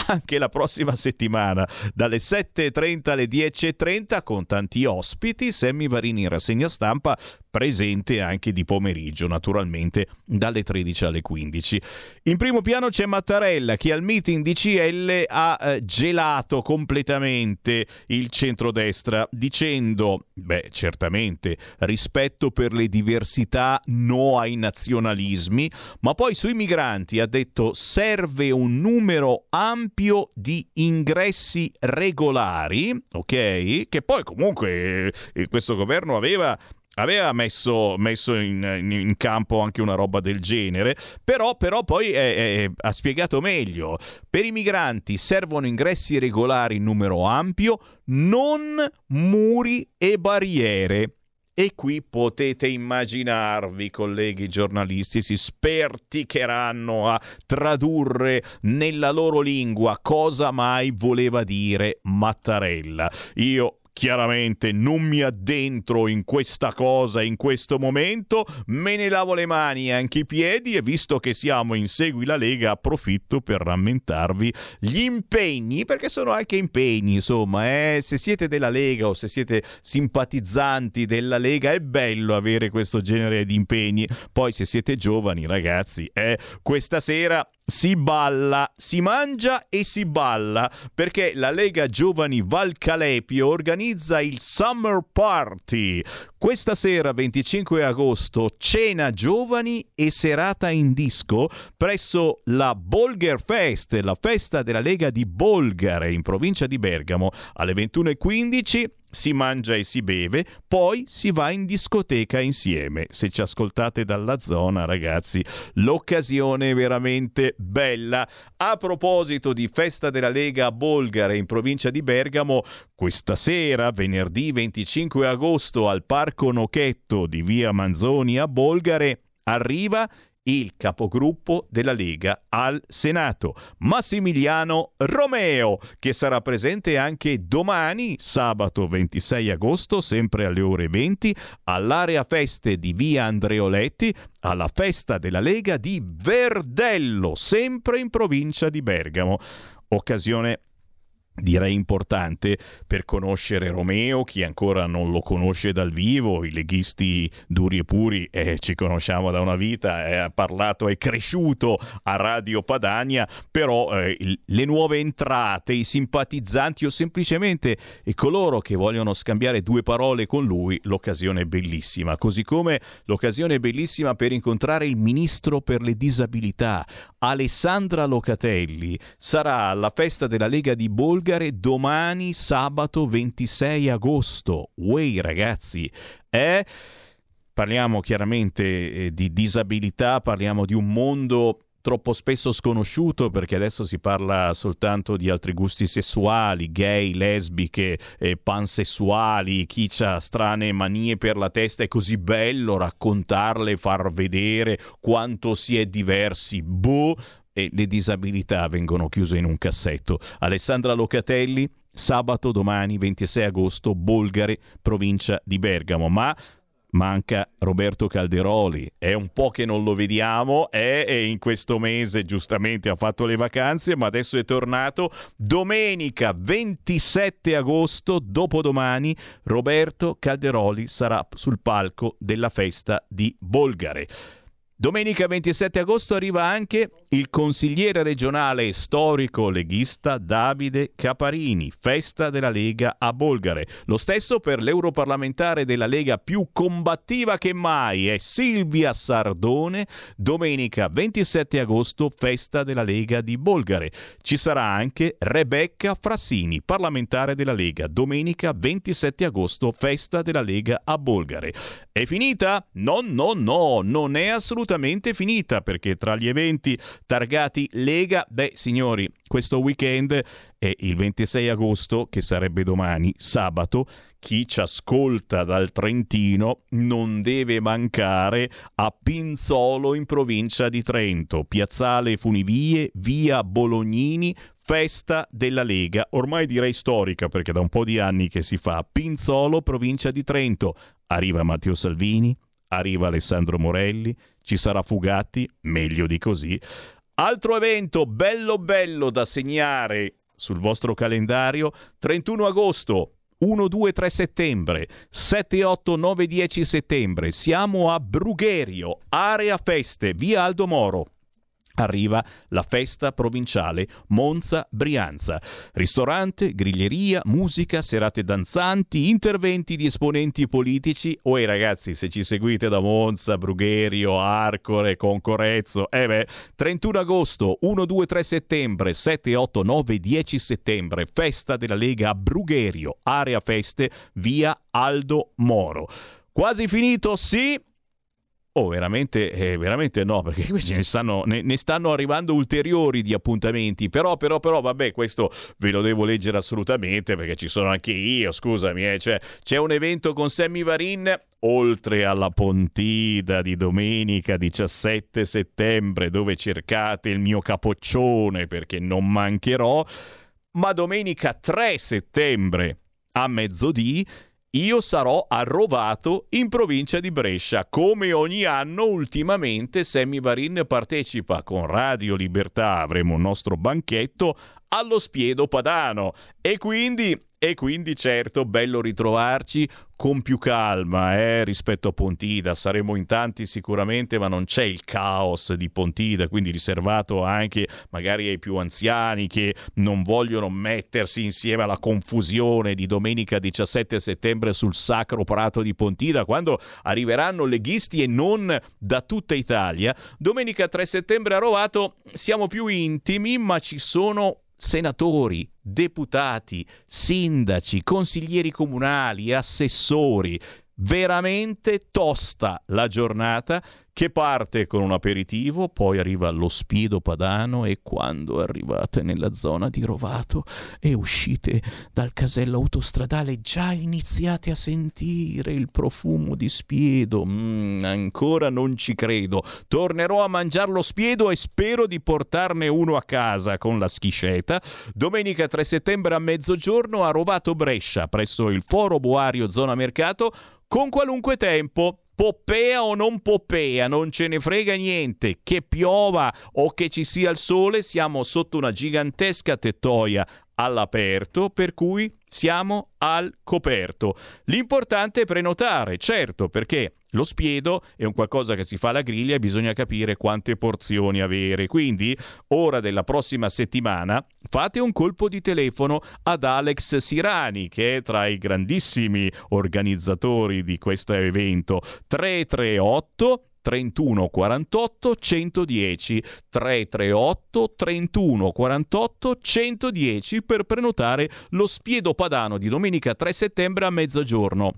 anche la prossima settimana dalle 7.30 alle 10.30 con tanti ospiti, Sammy Varini in rassegna stampa presente anche di pomeriggio naturalmente dalle 13 alle 15. In primo piano c'è Mattarella che al meeting di CL ha eh, gelato completamente il centrodestra dicendo, beh certamente rispetto per le diversità, no ai nazionalismi, ma poi sui migranti ha detto serve un numero ampio di ingressi regolari, ok? Che poi comunque eh, questo governo aveva aveva messo, messo in, in, campo anche una roba del genere, però, però poi è, è, ha spiegato meglio. Per i migranti servono ingressi regolari in numero ampio, non muri e barriere. E qui potete immaginarvi, colleghi giornalisti, si sperticheranno a tradurre nella loro lingua cosa mai voleva dire Mattarella. Io Chiaramente non mi addentro in questa cosa in questo momento, me ne lavo le mani e anche i piedi e visto che siamo in Segui la Lega approfitto per rammentarvi gli impegni, perché sono anche impegni, insomma, eh? se siete della Lega o se siete simpatizzanti della Lega è bello avere questo genere di impegni, poi se siete giovani ragazzi, eh? questa sera si balla, si mangia e si balla perché la Lega Giovani Valcalepio organizza il Summer Party. Questa sera 25 agosto cena giovani e serata in disco presso la Bolger Fest, la festa della Lega di Bolgare in provincia di Bergamo alle 21.15 si mangia e si beve, poi si va in discoteca insieme. Se ci ascoltate dalla zona, ragazzi, l'occasione è veramente bella. A proposito di festa della Lega a Bolgare in provincia di Bergamo, questa sera, venerdì 25 agosto, al Parco Nochetto di via Manzoni a Bolgare, arriva il capogruppo della Lega al Senato, Massimiliano Romeo, che sarà presente anche domani, sabato 26 agosto, sempre alle ore 20, all'area feste di via Andreoletti, alla festa della Lega di Verdello, sempre in provincia di Bergamo. Occasione direi importante per conoscere Romeo, chi ancora non lo conosce dal vivo, i leghisti duri e puri, eh, ci conosciamo da una vita, eh, ha parlato, è cresciuto a Radio Padania, però eh, le nuove entrate, i simpatizzanti o semplicemente coloro che vogliono scambiare due parole con lui, l'occasione è bellissima, così come l'occasione è bellissima per incontrare il ministro per le disabilità, Alessandra Locatelli, sarà alla festa della Lega di Bologna Bulgare domani sabato 26 agosto. Uè ragazzi, eh? Parliamo chiaramente eh, di disabilità, parliamo di un mondo troppo spesso sconosciuto perché adesso si parla soltanto di altri gusti sessuali, gay, lesbiche, eh, pansessuali, chi ha strane manie per la testa, è così bello raccontarle, far vedere quanto si è diversi. Boh, e le disabilità vengono chiuse in un cassetto. Alessandra Locatelli, sabato domani 26 agosto, Bolgare, provincia di Bergamo. Ma manca Roberto Calderoli. È un po' che non lo vediamo, è, in questo mese giustamente ha fatto le vacanze, ma adesso è tornato. Domenica 27 agosto, dopodomani, Roberto Calderoli sarà sul palco della festa di Bolgare. Domenica 27 agosto arriva anche il consigliere regionale storico leghista Davide Caparini, festa della Lega a Bolgare. Lo stesso per l'europarlamentare della Lega più combattiva che mai è Silvia Sardone, domenica 27 agosto, festa della Lega di Bolgare. Ci sarà anche Rebecca Frassini, parlamentare della Lega, domenica 27 agosto, festa della Lega a Bolgare. È finita? No, no, no, non è assolutamente finita perché tra gli eventi targati Lega, beh signori, questo weekend è il 26 agosto, che sarebbe domani, sabato, chi ci ascolta dal Trentino non deve mancare a Pinzolo in provincia di Trento, Piazzale Funivie, via Bolognini, festa della Lega, ormai direi storica perché da un po' di anni che si fa, Pinzolo, provincia di Trento. Arriva Matteo Salvini, arriva Alessandro Morelli, ci sarà Fugatti, meglio di così. Altro evento bello bello da segnare sul vostro calendario, 31 agosto, 1, 2, 3 settembre, 7, 8, 9, 10 settembre. Siamo a Brugherio, area feste, via Aldo Moro arriva la festa provinciale Monza-Brianza. Ristorante, griglieria, musica, serate danzanti, interventi di esponenti politici. Oi ragazzi, se ci seguite da Monza, Brugherio, Arcore, Concorezzo, eh beh, 31 agosto, 1, 2, 3 settembre, 7, 8, 9, 10 settembre, festa della Lega a Brugherio, area feste, via Aldo Moro. Quasi finito, sì, Oh, veramente, eh, veramente no, perché ne stanno, ne, ne stanno, arrivando ulteriori di appuntamenti. Però, però, però, vabbè, questo ve lo devo leggere assolutamente perché ci sono anche io, scusami. Eh, cioè, c'è un evento con Sammy Varin, oltre alla Pontida di domenica 17 settembre, dove cercate il mio capoccione perché non mancherò. Ma domenica 3 settembre a mezzodì io sarò a Rovato in provincia di Brescia. Come ogni anno, ultimamente Sammy Varin partecipa con Radio Libertà, avremo il nostro banchetto allo Spiedo Padano e quindi e quindi certo bello ritrovarci con più calma eh, rispetto a Pontida. Saremo in tanti sicuramente, ma non c'è il caos di Pontida, quindi riservato anche magari ai più anziani che non vogliono mettersi insieme alla confusione di domenica 17 settembre sul sacro prato di Pontida, quando arriveranno leghisti e non da tutta Italia. Domenica 3 settembre a Rovato siamo più intimi, ma ci sono senatori, deputati, sindaci, consiglieri comunali, assessori. Veramente tosta la giornata che parte con un aperitivo, poi arriva allo Spido Padano e quando arrivate nella zona di Rovato e uscite dal casello autostradale già iniziate a sentire il profumo di Spiedo. Mm, ancora non ci credo. Tornerò a mangiare lo Spiedo e spero di portarne uno a casa con la schisceta. Domenica 3 settembre a mezzogiorno a Rovato Brescia, presso il Foro Boario Zona Mercato, con qualunque tempo Poppea o non Poppea, non ce ne frega niente. Che piova o che ci sia il sole, siamo sotto una gigantesca tettoia all'aperto, per cui siamo al coperto. L'importante è prenotare, certo, perché lo spiedo è un qualcosa che si fa alla griglia e bisogna capire quante porzioni avere. Quindi, ora della prossima settimana, fate un colpo di telefono ad Alex Sirani, che è tra i grandissimi organizzatori di questo evento. 338 31 48 110 338 31 48 110 per prenotare lo spiedo padano di domenica 3 settembre a mezzogiorno.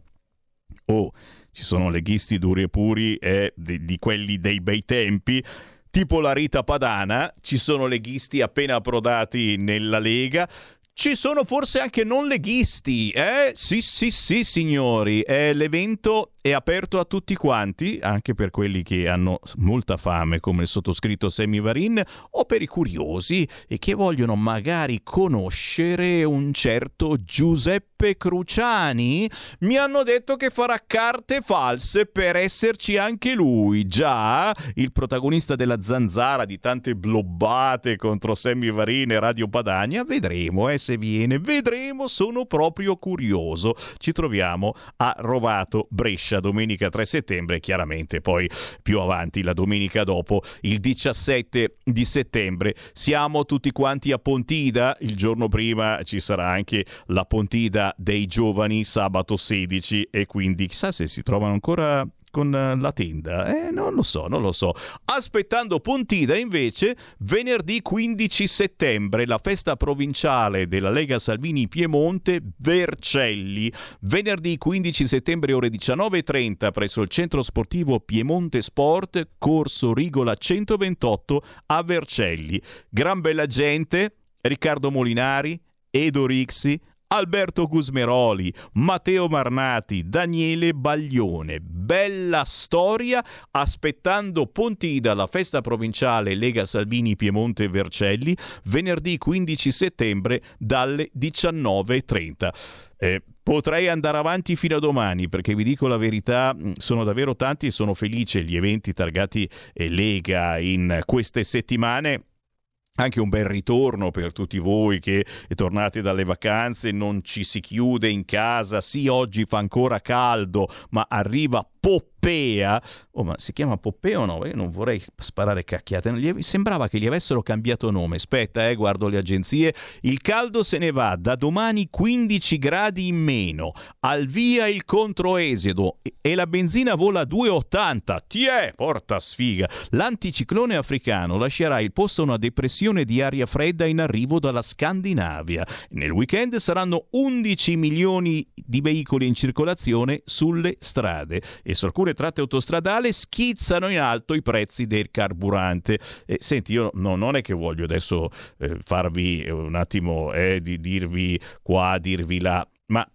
Oh, ci sono leghisti duri e puri eh, di, di quelli dei bei tempi tipo la Rita Padana, ci sono leghisti appena approdati nella Lega, ci sono forse anche non leghisti, eh? Sì, sì, sì, signori. Eh, l'evento è aperto a tutti quanti, anche per quelli che hanno molta fame, come il sottoscritto Semivarin, o per i curiosi e che vogliono magari conoscere un certo Giuseppe Cruciani. Mi hanno detto che farà carte false per esserci anche lui. Già, il protagonista della zanzara di tante blobbate contro Semivarin e Radio Padania. Vedremo eh, se viene, vedremo, sono proprio curioso. Ci troviamo a Rovato Brescia Brescia domenica 3 settembre, chiaramente poi più avanti la domenica dopo, il 17 di settembre. Siamo tutti quanti a Pontida, il giorno prima ci sarà anche la Pontida dei giovani sabato 16 e quindi chissà se si trovano ancora con eh, la tenda? Eh, non lo so, non lo so. Aspettando Pontida, invece, venerdì 15 settembre, la festa provinciale della Lega Salvini Piemonte, Vercelli. Venerdì 15 settembre, ore 19.30, presso il centro sportivo Piemonte Sport, corso Rigola 128 a Vercelli. Gran bella gente, Riccardo Molinari, Edo Rixi, Alberto Gusmeroli, Matteo Marnati, Daniele Baglione. Bella storia aspettando Pontida, la festa provinciale Lega Salvini Piemonte Vercelli, venerdì 15 settembre dalle 19.30. Eh, Potrei andare avanti fino a domani perché vi dico la verità, sono davvero tanti e sono felice gli eventi targati eh, Lega in queste settimane anche un bel ritorno per tutti voi che tornate dalle vacanze, non ci si chiude in casa, sì oggi fa ancora caldo, ma arriva Poppea. Oh, ma si chiama Poppea o no? Io non vorrei sparare cacchiate. Sembrava che gli avessero cambiato nome. Aspetta, eh, guardo le agenzie. Il caldo se ne va da domani 15 gradi in meno. Al via il controesedo e la benzina vola a 2,80. Tiè, porta sfiga. L'anticiclone africano lascerà il posto a una depressione di aria fredda in arrivo dalla Scandinavia. Nel weekend saranno 11 milioni di veicoli in circolazione sulle strade e su alcune tratte autostradali schizzano in alto i prezzi del carburante. E, senti, io no, non è che voglio adesso eh, farvi un attimo eh, di dirvi qua, dirvi là, ma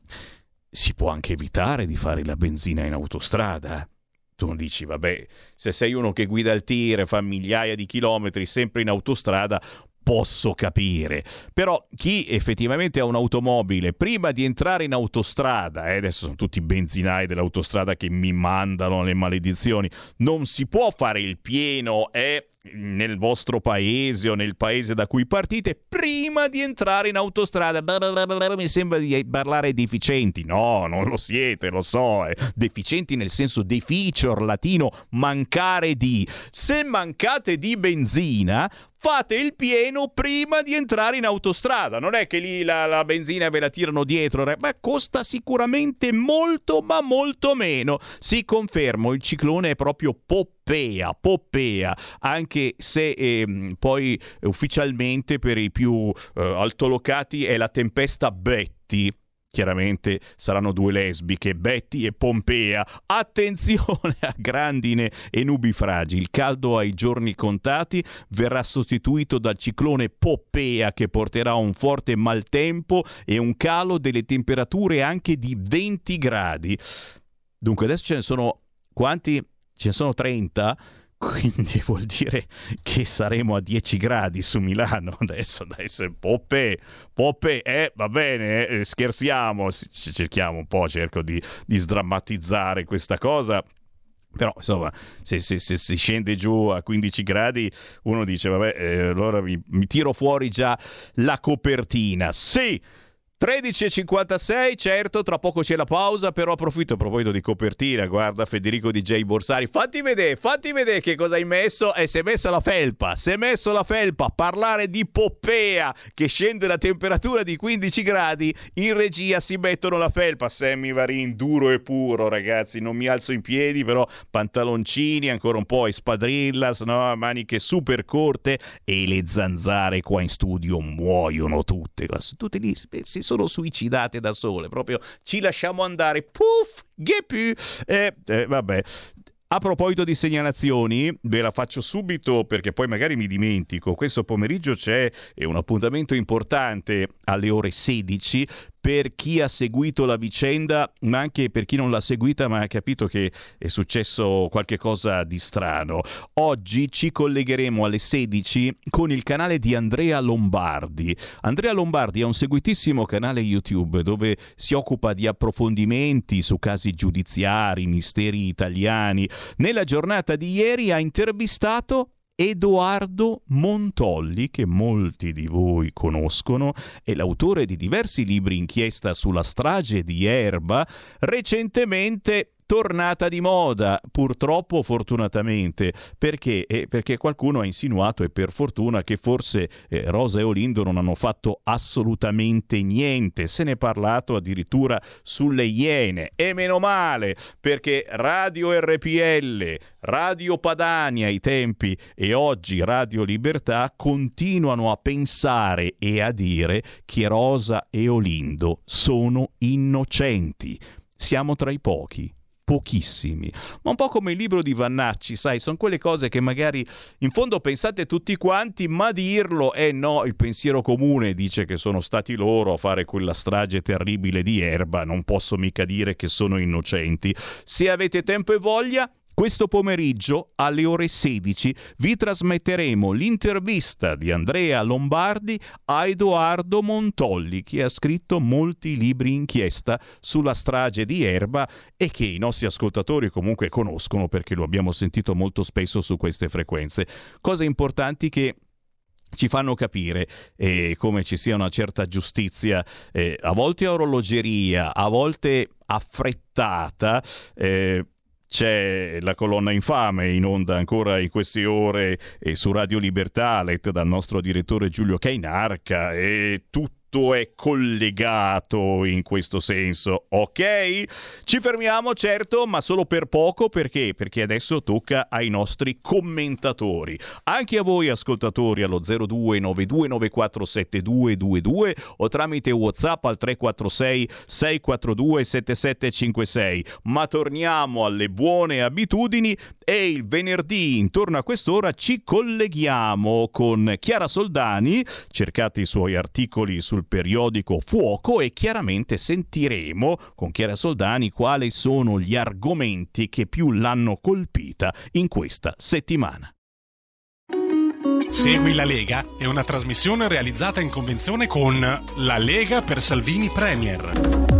si può anche evitare di fare la benzina in autostrada. Tu dici, vabbè, se sei uno che guida il tir, fa migliaia di chilometri sempre in autostrada, posso capire. Però chi effettivamente ha un'automobile, prima di entrare in autostrada, eh, adesso sono tutti benzinai dell'autostrada che mi mandano le maledizioni, non si può fare il pieno, eh, nel vostro paese o nel paese da cui partite prima di entrare in autostrada. Mi sembra di parlare deficienti. No, non lo siete, lo so. Eh. Deficienti nel senso deficior latino mancare di. Se mancate di benzina, fate il pieno prima di entrare in autostrada. Non è che lì la, la benzina ve la tirano dietro, ma costa sicuramente molto, ma molto meno. Si confermo, il ciclone è proprio Poppea, Poppea, anche se eh, poi ufficialmente per i più eh, altolocati è la tempesta Betty Chiaramente saranno due lesbiche, Betty e Pompea. Attenzione a grandine e nubifragi. Il caldo ai giorni contati verrà sostituito dal ciclone Poppea che porterà un forte maltempo e un calo delle temperature anche di 20 gradi. Dunque adesso ce ne sono quanti? Ce ne sono 30 quindi vuol dire che saremo a 10 gradi su Milano. Adesso dai se Poppe Poppe eh va bene eh, scherziamo cerchiamo un po' cerco di, di sdrammatizzare questa cosa. Però insomma se, se, se, si scende giù a 15 gradi uno dice vabbè eh, allora mi, mi tiro fuori già la copertina. Sì 13.56, certo, tra poco c'è la pausa, però approfitto a proposito di copertina, guarda Federico DJ Borsari, fatti vedere, fatti vedere che cosa hai messo e si è messa la felpa, si è messo la felpa, parlare di Poppea che scende la temperatura di 15 gradi, in regia si mettono la felpa, Sammy Varin duro e puro ragazzi, non mi alzo in piedi però pantaloncini ancora un po' espadrillas, no? maniche super corte e le zanzare qua in studio muoiono tutte, tutte lì si sono suicidate da sole, proprio ci lasciamo andare, puff, che eh, eh, vabbè, a proposito di segnalazioni, ve la faccio subito perché poi magari mi dimentico. Questo pomeriggio c'è un appuntamento importante alle ore 16 per chi ha seguito la vicenda, ma anche per chi non l'ha seguita ma ha capito che è successo qualcosa di strano. Oggi ci collegheremo alle 16 con il canale di Andrea Lombardi. Andrea Lombardi ha un seguitissimo canale YouTube dove si occupa di approfondimenti su casi giudiziari, misteri italiani. Nella giornata di ieri ha intervistato Edoardo Montolli, che molti di voi conoscono, è l'autore di diversi libri inchiesta sulla strage di Erba, recentemente tornata di moda, purtroppo fortunatamente, perché? Eh, perché qualcuno ha insinuato, e per fortuna, che forse eh, Rosa e Olindo non hanno fatto assolutamente niente, se ne è parlato addirittura sulle Iene, e meno male, perché Radio RPL, Radio Padania ai tempi e oggi Radio Libertà continuano a pensare e a dire che Rosa e Olindo sono innocenti. Siamo tra i pochi pochissimi. Ma un po' come il libro di Vannacci, sai, sono quelle cose che magari in fondo pensate tutti quanti, ma dirlo, eh no, il pensiero comune dice che sono stati loro a fare quella strage terribile di Erba, non posso mica dire che sono innocenti. Se avete tempo e voglia, questo pomeriggio alle ore 16 vi trasmetteremo l'intervista di Andrea Lombardi a Edoardo Montolli, che ha scritto molti libri inchiesta sulla strage di Erba e che i nostri ascoltatori comunque conoscono perché lo abbiamo sentito molto spesso su queste frequenze. Cose importanti che ci fanno capire eh, come ci sia una certa giustizia, eh, a volte a orologeria, a volte affrettata. Eh, c'è la colonna infame in onda ancora in queste ore e su Radio Libertà, letta dal nostro direttore Giulio Cainarca e tutto tutto è collegato in questo senso, ok? Ci fermiamo, certo, ma solo per poco perché? Perché adesso tocca ai nostri commentatori. Anche a voi ascoltatori allo 0292947222 o tramite WhatsApp al 346 642 7756. Ma torniamo alle buone abitudini e il venerdì intorno a quest'ora ci colleghiamo con Chiara Soldani, cercate i suoi articoli sul periodico Fuoco e chiaramente sentiremo con Chiara Soldani quali sono gli argomenti che più l'hanno colpita in questa settimana. Segui la Lega è una trasmissione realizzata in convenzione con La Lega per Salvini Premier.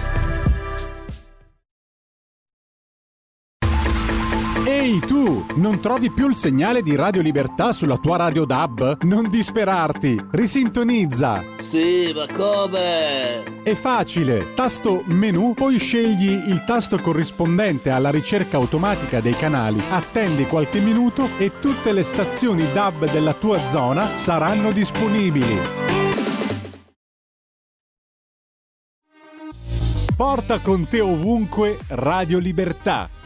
Ehi tu, non trovi più il segnale di Radio Libertà sulla tua radio DAB? Non disperarti, risintonizza. Sì, ma come? È facile, tasto menu, poi scegli il tasto corrispondente alla ricerca automatica dei canali, attendi qualche minuto e tutte le stazioni DAB della tua zona saranno disponibili. Porta con te ovunque Radio Libertà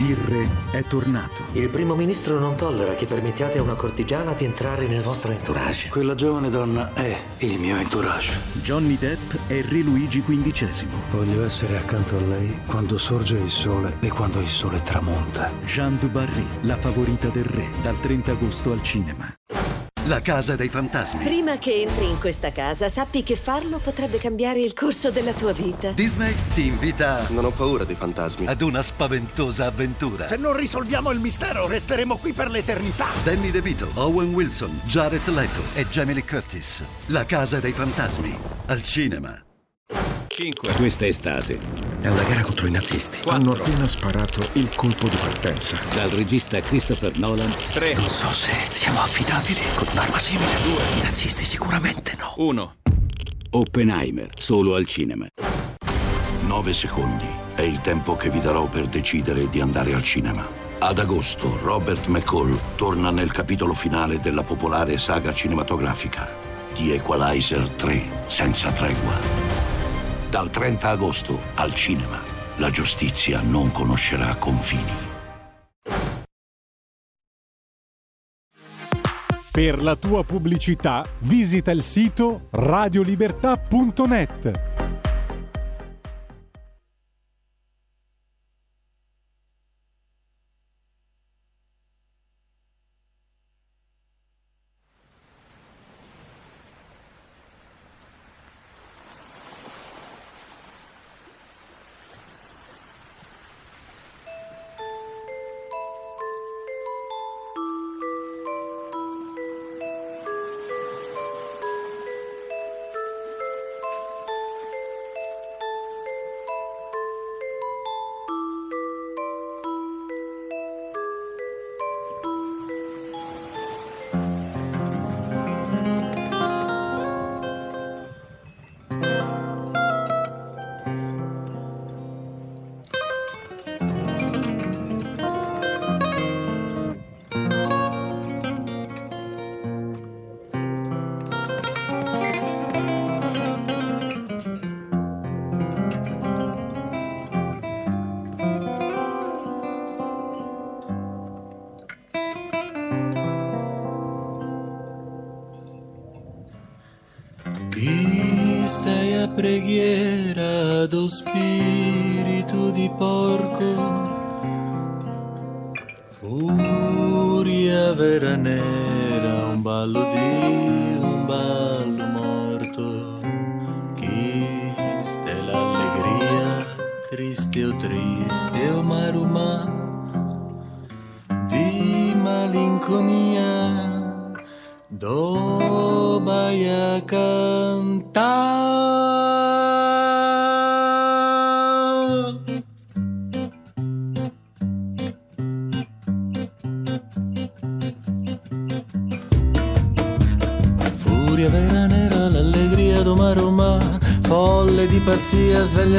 Il re è tornato. Il primo ministro non tollera che permettiate a una cortigiana di entrare nel vostro entourage. Quella giovane donna è il mio entourage. Johnny Depp è re Luigi XV. Voglio essere accanto a lei quando sorge il sole e quando il sole tramonta. Jean du Barry, la favorita del re, dal 30 agosto al cinema. La casa dei fantasmi. Prima che entri in questa casa, sappi che farlo potrebbe cambiare il corso della tua vita. Disney ti invita Non ho paura dei fantasmi. ad una spaventosa avventura. Se non risolviamo il mistero, resteremo qui per l'eternità. Danny DeVito, Owen Wilson, Jared Leto e Jamie Lee Curtis. La casa dei fantasmi. Al cinema. 5. Questa estate. È una gara contro i nazisti. Quattro. Hanno appena sparato il colpo di partenza. Dal regista Christopher Nolan. 3. Non so se siamo affidabili con un'arma simile. Due. I nazisti sicuramente no. 1. Oppenheimer, solo al cinema. 9 secondi è il tempo che vi darò per decidere di andare al cinema. Ad agosto Robert McCall torna nel capitolo finale della popolare saga cinematografica The Equalizer 3 senza tregua. Dal 30 agosto al cinema. La giustizia non conoscerà confini. Per la tua pubblicità visita il sito radiolibertà.net.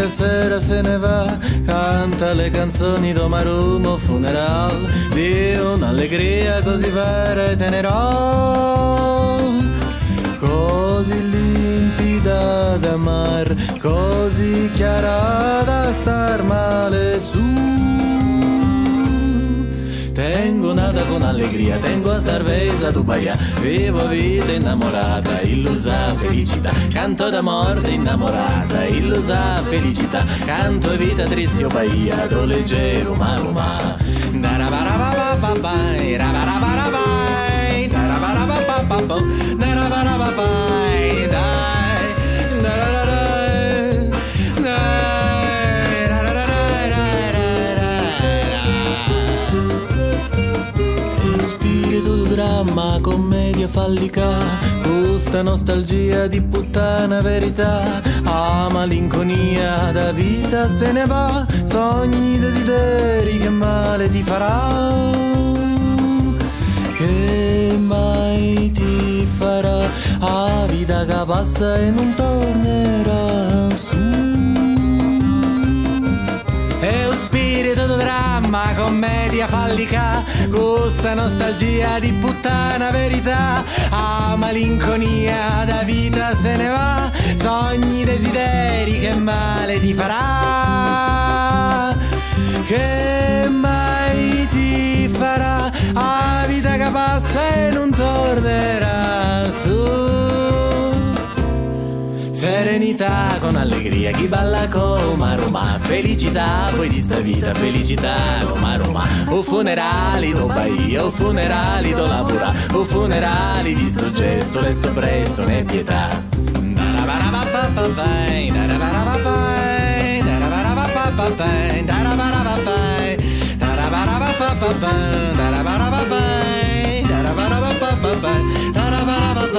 sveglia sera se ne va, canta le canzoni d'Oma Roma, funeral, di un'allegria così vera e tenera, così limpida da mar, così chiara da star male su. Tengo nada con allegria, tengo a cerveza tu baia, vivo vita innamorata, illusa felicità, canto da morte innamorata, illusa felicità, canto vita triste o baia, do leggero maruma. Darabarababai, rabarabarabai, darabarababai, darabarabai, dai, darararai, dai, rararai, Spirito dramma, commedia fallica, questa nostalgia di puttana verità, a malinconia da vita se ne va, sogni, desideri che male ti farà, che mai ti farà, a vita che passa e non tornerà su. Un spirito dramma, commedia fallica, questa nostalgia di puttana verità, a malinconia da vita se ne va, sogni, desideri che male ti farà, che mai ti farà, a vita che passa e non tornerà su. Serenità con allegria, chi balla come Roma, felicità poi di sta vita, felicità Roma Roma, o funerali do Bahia, o funerali do lavora, o funerali di sto gesto, le sto presto né pietà. Darabarababai, darabarababai, darabarababai, darabarababai, darabarababai, darabarababai,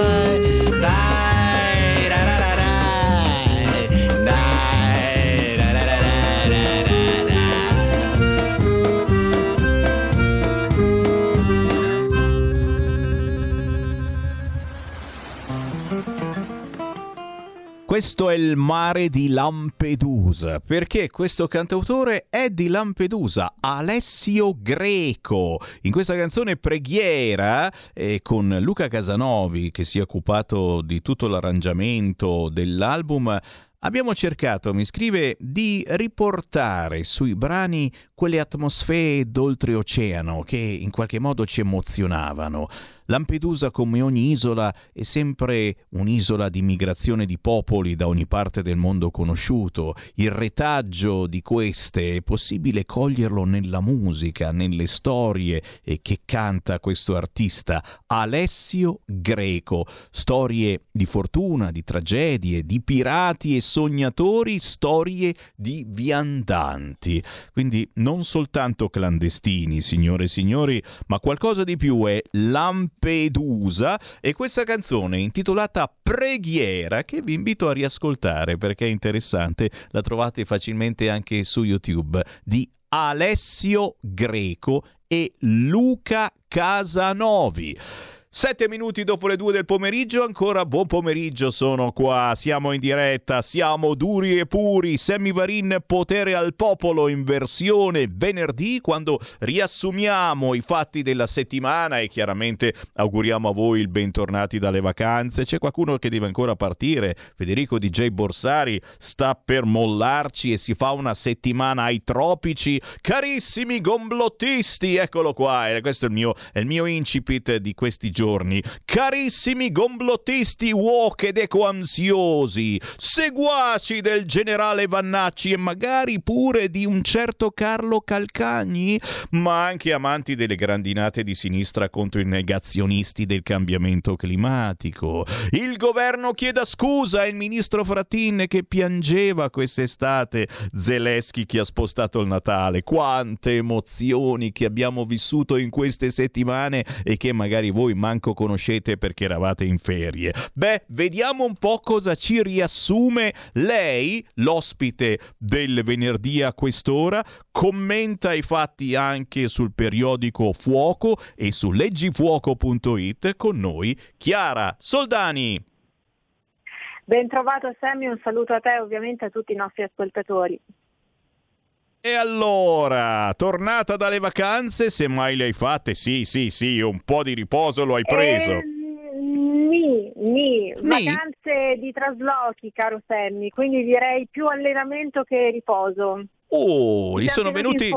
Questo è il mare di Lampedusa, perché questo cantautore è di Lampedusa, Alessio Greco. In questa canzone Preghiera, eh, con Luca Casanovi che si è occupato di tutto l'arrangiamento dell'album, abbiamo cercato, mi scrive, di riportare sui brani quelle atmosfere d'oltreoceano che in qualche modo ci emozionavano. Lampedusa, come ogni isola, è sempre un'isola di migrazione di popoli da ogni parte del mondo conosciuto. Il retaggio di queste è possibile coglierlo nella musica, nelle storie che canta questo artista Alessio Greco. Storie di fortuna, di tragedie, di pirati e sognatori, storie di viandanti. Quindi non soltanto clandestini, signore e signori, ma qualcosa di più è Lampedusa Lampedusa e questa canzone intitolata Preghiera che vi invito a riascoltare perché è interessante, la trovate facilmente anche su YouTube di Alessio Greco e Luca Casanovi. Sette minuti dopo le due del pomeriggio, ancora buon pomeriggio, sono qua, siamo in diretta, siamo duri e puri, Sammy Varin, potere al popolo in versione venerdì, quando riassumiamo i fatti della settimana e chiaramente auguriamo a voi il bentornati dalle vacanze. C'è qualcuno che deve ancora partire, Federico DJ Borsari sta per mollarci e si fa una settimana ai tropici. Carissimi gomblottisti, eccolo qua, e questo è il mio, è il mio incipit di questi giorni giorni. Carissimi gomblottisti uoc ed ecoansiosi, seguaci del generale Vannacci e magari pure di un certo Carlo Calcagni, ma anche amanti delle grandinate di sinistra contro i negazionisti del cambiamento climatico. Il governo chieda scusa al ministro Fratin che piangeva quest'estate. Zelensky che ha spostato il Natale. Quante emozioni che abbiamo vissuto in queste settimane e che magari voi manco manco conoscete perché eravate in ferie. Beh, vediamo un po' cosa ci riassume lei, l'ospite del venerdì a quest'ora, commenta i fatti anche sul periodico Fuoco e su leggifuoco.it con noi Chiara Soldani. Ben trovato Sammy, un saluto a te e ovviamente a tutti i nostri ascoltatori. E allora, tornata dalle vacanze, se mai le hai fatte, sì, sì, sì, un po' di riposo lo hai preso. Eh, ni, ni, vacanze di traslochi, caro Sammy, quindi direi più allenamento che riposo. Oh, gli sono venuti,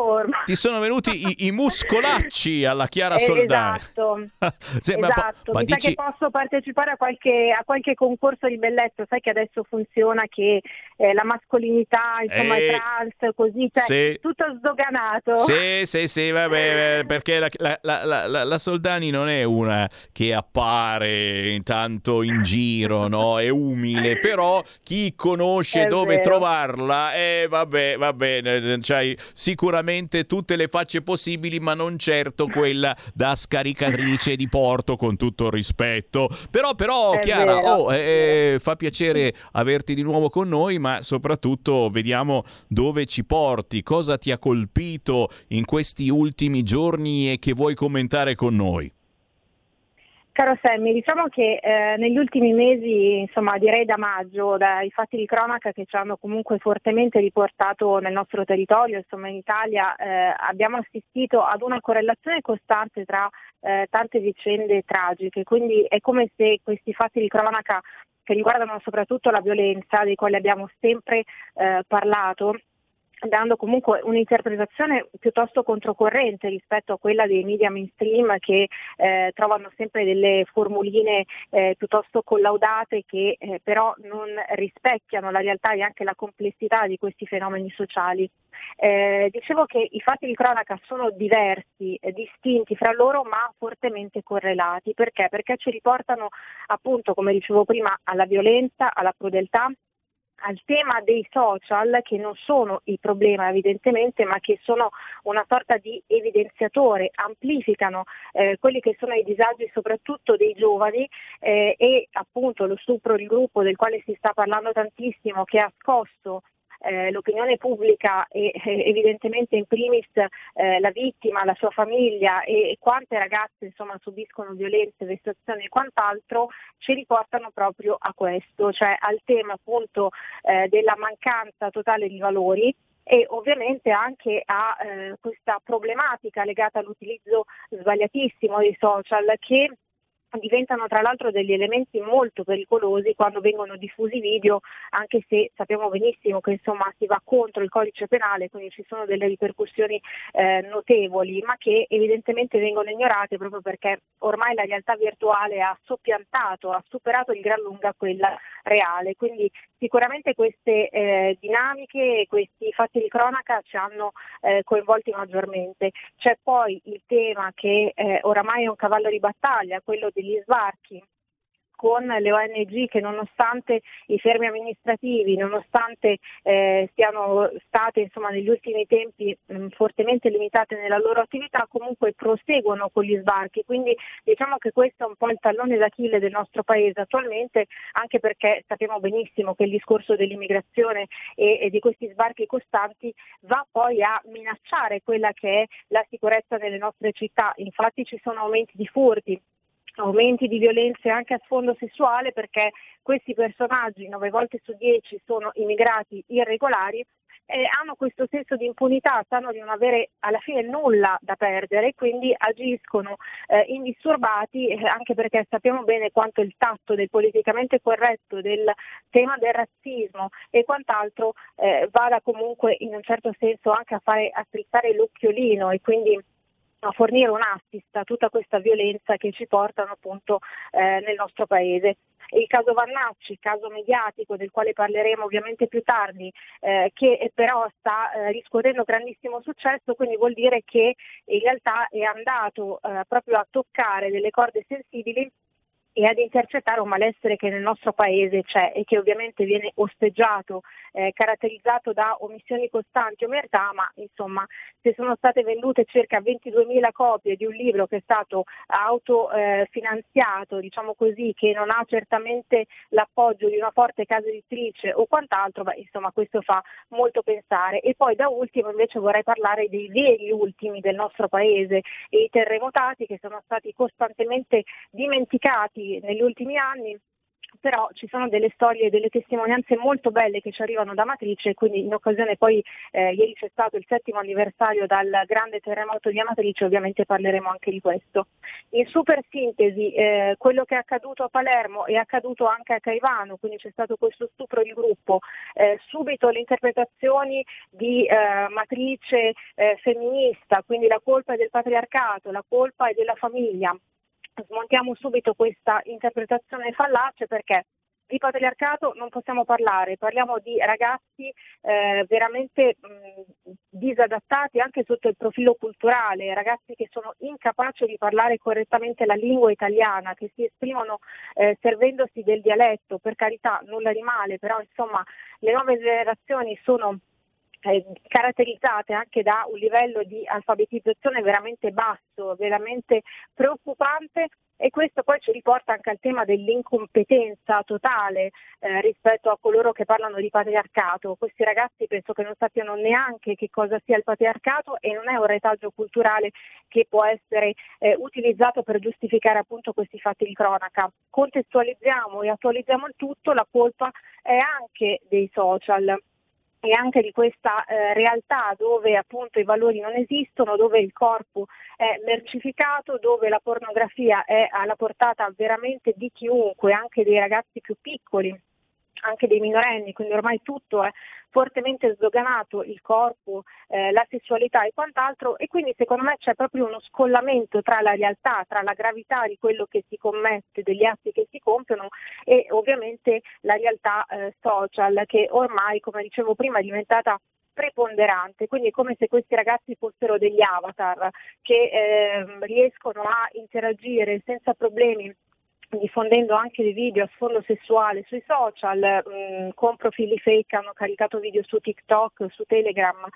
ti sono venuti i, i, muscolacci alla Chiara eh, Soldani. Esatto, sì, esatto. Ma, mi dici... sa che posso partecipare a qualche, a qualche, concorso di bellezza, sai che adesso funziona che eh, la mascolinità, insomma, eh, trans, così, cioè, sì. tutto sdoganato. Sì, sì, sì, vabbè, perché la, la, la, la, Soldani non è una che appare intanto in giro, no? È umile, però chi conosce è dove vero. trovarla, eh, vabbè, vabbè c'hai sicuramente tutte le facce possibili, ma non certo quella da scaricatrice di porto, con tutto il rispetto. Però, però È Chiara, oh, eh, eh, fa piacere averti di nuovo con noi, ma soprattutto vediamo dove ci porti, cosa ti ha colpito in questi ultimi giorni e che vuoi commentare con noi. Caro Sammy, diciamo che eh, negli ultimi mesi, insomma direi da maggio, dai fatti di cronaca che ci hanno comunque fortemente riportato nel nostro territorio, insomma in Italia, eh, abbiamo assistito ad una correlazione costante tra eh, tante vicende tragiche, quindi è come se questi fatti di cronaca che riguardano soprattutto la violenza, dei quali abbiamo sempre eh, parlato, dando comunque un'interpretazione piuttosto controcorrente rispetto a quella dei media mainstream che eh, trovano sempre delle formuline eh, piuttosto collaudate che eh, però non rispecchiano la realtà e anche la complessità di questi fenomeni sociali. Eh, dicevo che i fatti di cronaca sono diversi, eh, distinti fra loro ma fortemente correlati. Perché? Perché ci riportano appunto, come dicevo prima, alla violenza, alla crudeltà, al tema dei social che non sono il problema evidentemente ma che sono una sorta di evidenziatore, amplificano eh, quelli che sono i disagi soprattutto dei giovani eh, e appunto lo stupro di gruppo del quale si sta parlando tantissimo che ha scosso eh, l'opinione pubblica e eh, evidentemente in primis eh, la vittima, la sua famiglia e, e quante ragazze insomma, subiscono violenze, vessazioni e quant'altro ci riportano proprio a questo, cioè al tema appunto eh, della mancanza totale di valori e ovviamente anche a eh, questa problematica legata all'utilizzo sbagliatissimo dei social che diventano tra l'altro degli elementi molto pericolosi quando vengono diffusi video, anche se sappiamo benissimo che insomma si va contro il codice penale, quindi ci sono delle ripercussioni eh, notevoli, ma che evidentemente vengono ignorate proprio perché ormai la realtà virtuale ha soppiantato, ha superato di gran lunga quella reale. Quindi sicuramente queste eh, dinamiche, questi fatti di cronaca ci hanno eh, coinvolti maggiormente. C'è poi il tema che eh, oramai è un cavallo di battaglia, quello degli sbarchi con le ONG che nonostante i fermi amministrativi, nonostante eh, siano state insomma, negli ultimi tempi mh, fortemente limitate nella loro attività, comunque proseguono con gli sbarchi. Quindi diciamo che questo è un po' il tallone d'Achille del nostro Paese attualmente, anche perché sappiamo benissimo che il discorso dell'immigrazione e, e di questi sbarchi costanti va poi a minacciare quella che è la sicurezza nelle nostre città. Infatti ci sono aumenti di furti, aumenti di violenze anche a sfondo sessuale perché questi personaggi 9 volte su 10 sono immigrati irregolari e hanno questo senso di impunità, sanno di non avere alla fine nulla da perdere, quindi agiscono eh, indisturbati eh, anche perché sappiamo bene quanto il tatto del politicamente corretto, del tema del razzismo e quant'altro eh, vada comunque in un certo senso anche a fare a strizzare l'occhiolino e quindi a fornire un assist a tutta questa violenza che ci portano appunto eh, nel nostro paese. Il caso Vannacci, caso mediatico del quale parleremo ovviamente più tardi, eh, che però sta eh, riscuotendo grandissimo successo, quindi vuol dire che in realtà è andato eh, proprio a toccare delle corde sensibili e ad intercettare un malessere che nel nostro paese c'è e che ovviamente viene osteggiato, eh, caratterizzato da omissioni costanti omertà, ma insomma se sono state vendute circa 22.000 copie di un libro che è stato autofinanziato, eh, diciamo così, che non ha certamente l'appoggio di una forte casa editrice o quant'altro, beh, insomma questo fa molto pensare. E poi da ultimo invece vorrei parlare dei veri ultimi del nostro paese, i terremotati che sono stati costantemente dimenticati negli ultimi anni però ci sono delle storie, delle testimonianze molto belle che ci arrivano da Amatrice, quindi in occasione poi eh, ieri c'è stato il settimo anniversario dal grande terremoto di Amatrice, ovviamente parleremo anche di questo. In super sintesi, eh, quello che è accaduto a Palermo è accaduto anche a Caivano, quindi c'è stato questo stupro di gruppo, eh, subito le interpretazioni di eh, matrice eh, femminista, quindi la colpa è del patriarcato, la colpa è della famiglia smontiamo subito questa interpretazione fallace perché di patriarcato non possiamo parlare, parliamo di ragazzi eh, veramente mh, disadattati anche sotto il profilo culturale, ragazzi che sono incapaci di parlare correttamente la lingua italiana, che si esprimono eh, servendosi del dialetto, per carità nulla di male, però insomma le nuove generazioni sono caratterizzate anche da un livello di alfabetizzazione veramente basso, veramente preoccupante e questo poi ci riporta anche al tema dell'incompetenza totale eh, rispetto a coloro che parlano di patriarcato. Questi ragazzi penso che non sappiano neanche che cosa sia il patriarcato e non è un retaggio culturale che può essere eh, utilizzato per giustificare appunto questi fatti di cronaca. Contestualizziamo e attualizziamo il tutto, la colpa è anche dei social e anche di questa eh, realtà dove appunto i valori non esistono, dove il corpo è mercificato, dove la pornografia è alla portata veramente di chiunque, anche dei ragazzi più piccoli anche dei minorenni, quindi ormai tutto è fortemente sdoganato, il corpo, eh, la sessualità e quant'altro e quindi secondo me c'è proprio uno scollamento tra la realtà, tra la gravità di quello che si commette, degli atti che si compiono e ovviamente la realtà eh, social che ormai, come dicevo prima, è diventata preponderante, quindi è come se questi ragazzi fossero degli avatar che eh, riescono a interagire senza problemi diffondendo anche dei video a sfondo sessuale sui social, mh, mm, con profili fake hanno caricato video su TikTok, su Telegram,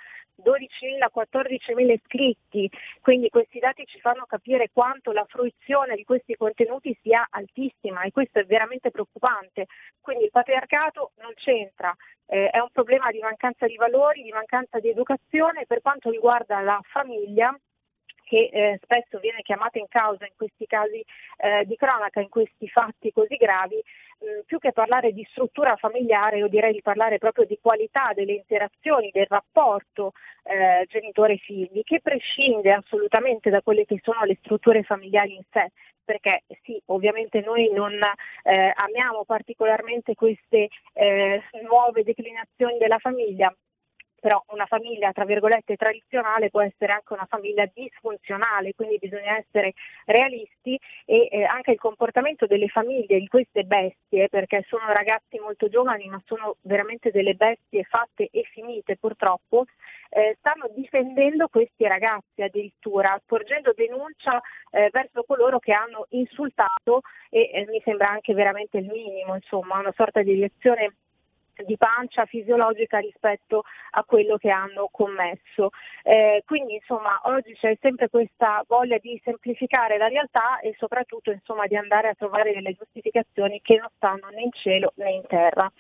12.000, 14.000 iscritti, quindi questi dati ci fanno capire quanto la fruizione di questi contenuti sia altissima e questo è veramente preoccupante. Quindi il patriarcato non c'entra, eh, è un problema di mancanza di valori, di mancanza di educazione per quanto riguarda la famiglia che eh, spesso viene chiamata in causa in questi casi eh, di cronaca, in questi fatti così gravi, mh, più che parlare di struttura familiare, io direi di parlare proprio di qualità delle interazioni, del rapporto eh, genitore-figli, che prescinde assolutamente da quelle che sono le strutture familiari in sé. Perché sì, ovviamente noi non eh, amiamo particolarmente queste eh, nuove declinazioni della famiglia, però una famiglia tra virgolette tradizionale può essere anche una famiglia disfunzionale, quindi bisogna essere realisti e eh, anche il comportamento delle famiglie di queste bestie, perché sono ragazzi molto giovani ma sono veramente delle bestie fatte e finite purtroppo, eh, stanno difendendo questi ragazzi addirittura, porgendo denuncia eh, verso coloro che hanno insultato e eh, mi sembra anche veramente il minimo, insomma, una sorta di reazione di pancia fisiologica rispetto a quello che hanno commesso. Eh, quindi insomma oggi c'è sempre questa voglia di semplificare la realtà e soprattutto insomma, di andare a trovare delle giustificazioni che non stanno né in cielo né in terra.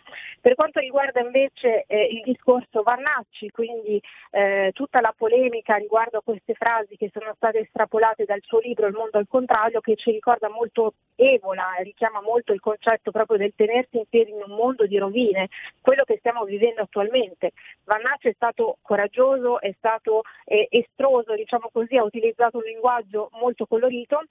Per quanto riguarda invece eh, il discorso Vannacci, quindi eh, tutta la polemica riguardo a queste frasi che sono state estrapolate dal suo libro Il mondo al contrario, che ci ricorda molto Evola, richiama molto il concetto proprio del tenersi in piedi in un mondo di rovine, quello che stiamo vivendo attualmente. Vannacci è stato coraggioso, è stato eh, estroso, diciamo così, ha utilizzato un linguaggio molto colorito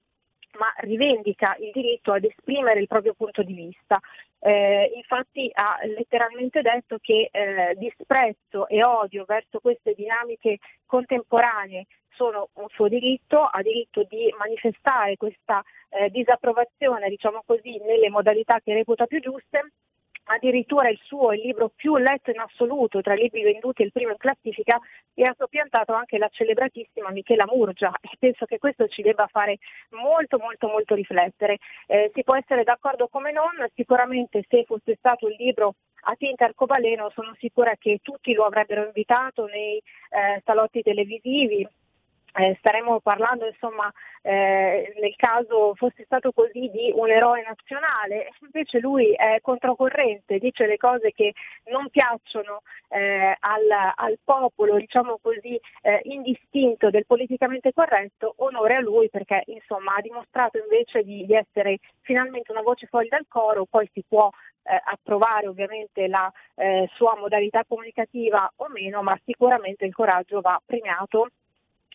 ma rivendica il diritto ad esprimere il proprio punto di vista. Eh, infatti ha letteralmente detto che eh, disprezzo e odio verso queste dinamiche contemporanee sono un suo diritto, ha diritto di manifestare questa eh, disapprovazione, diciamo così, nelle modalità che reputa più giuste addirittura il suo il libro più letto in assoluto tra i libri venduti, il primo in classifica, e ha soppiantato anche la celebratissima Michela Murgia e penso che questo ci debba fare molto molto molto riflettere. Eh, si può essere d'accordo come non, sicuramente se fosse stato il libro a tinta arcobaleno sono sicura che tutti lo avrebbero invitato nei eh, salotti televisivi, eh, staremo parlando insomma eh, nel caso fosse stato così di un eroe nazionale, invece lui è controcorrente, dice le cose che non piacciono eh, al, al, popolo, diciamo così, eh, indistinto del politicamente corretto, onore a lui perché insomma ha dimostrato invece di, di essere finalmente una voce fuori dal coro, poi si può eh, approvare ovviamente la eh, sua modalità comunicativa o meno, ma sicuramente il coraggio va premiato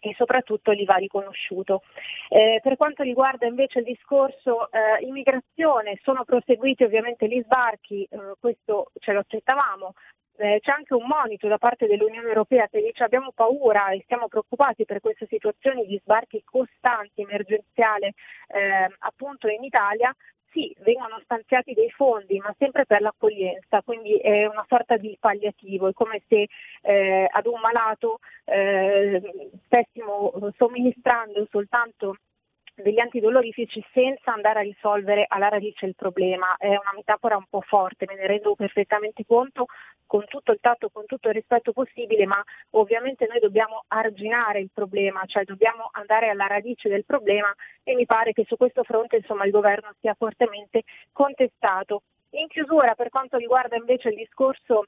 e soprattutto gli va riconosciuto. Eh, per quanto riguarda invece il discorso eh, immigrazione, sono proseguiti ovviamente gli sbarchi, eh, questo ce lo aspettavamo, eh, c'è anche un monito da parte dell'Unione Europea che dice abbiamo paura e siamo preoccupati per queste situazioni di sbarchi costanti, emergenziali eh, appunto in Italia, sì, vengono stanziati dei fondi, ma sempre per l'accoglienza, quindi è una sorta di palliativo, è come se eh, ad un malato eh, stessimo somministrando soltanto degli antidolorifici senza andare a risolvere alla radice il problema. È una metafora un po' forte, me ne rendo perfettamente conto, con tutto il tatto, con tutto il rispetto possibile, ma ovviamente noi dobbiamo arginare il problema, cioè dobbiamo andare alla radice del problema e mi pare che su questo fronte insomma, il governo sia fortemente contestato. In chiusura, per quanto riguarda invece il discorso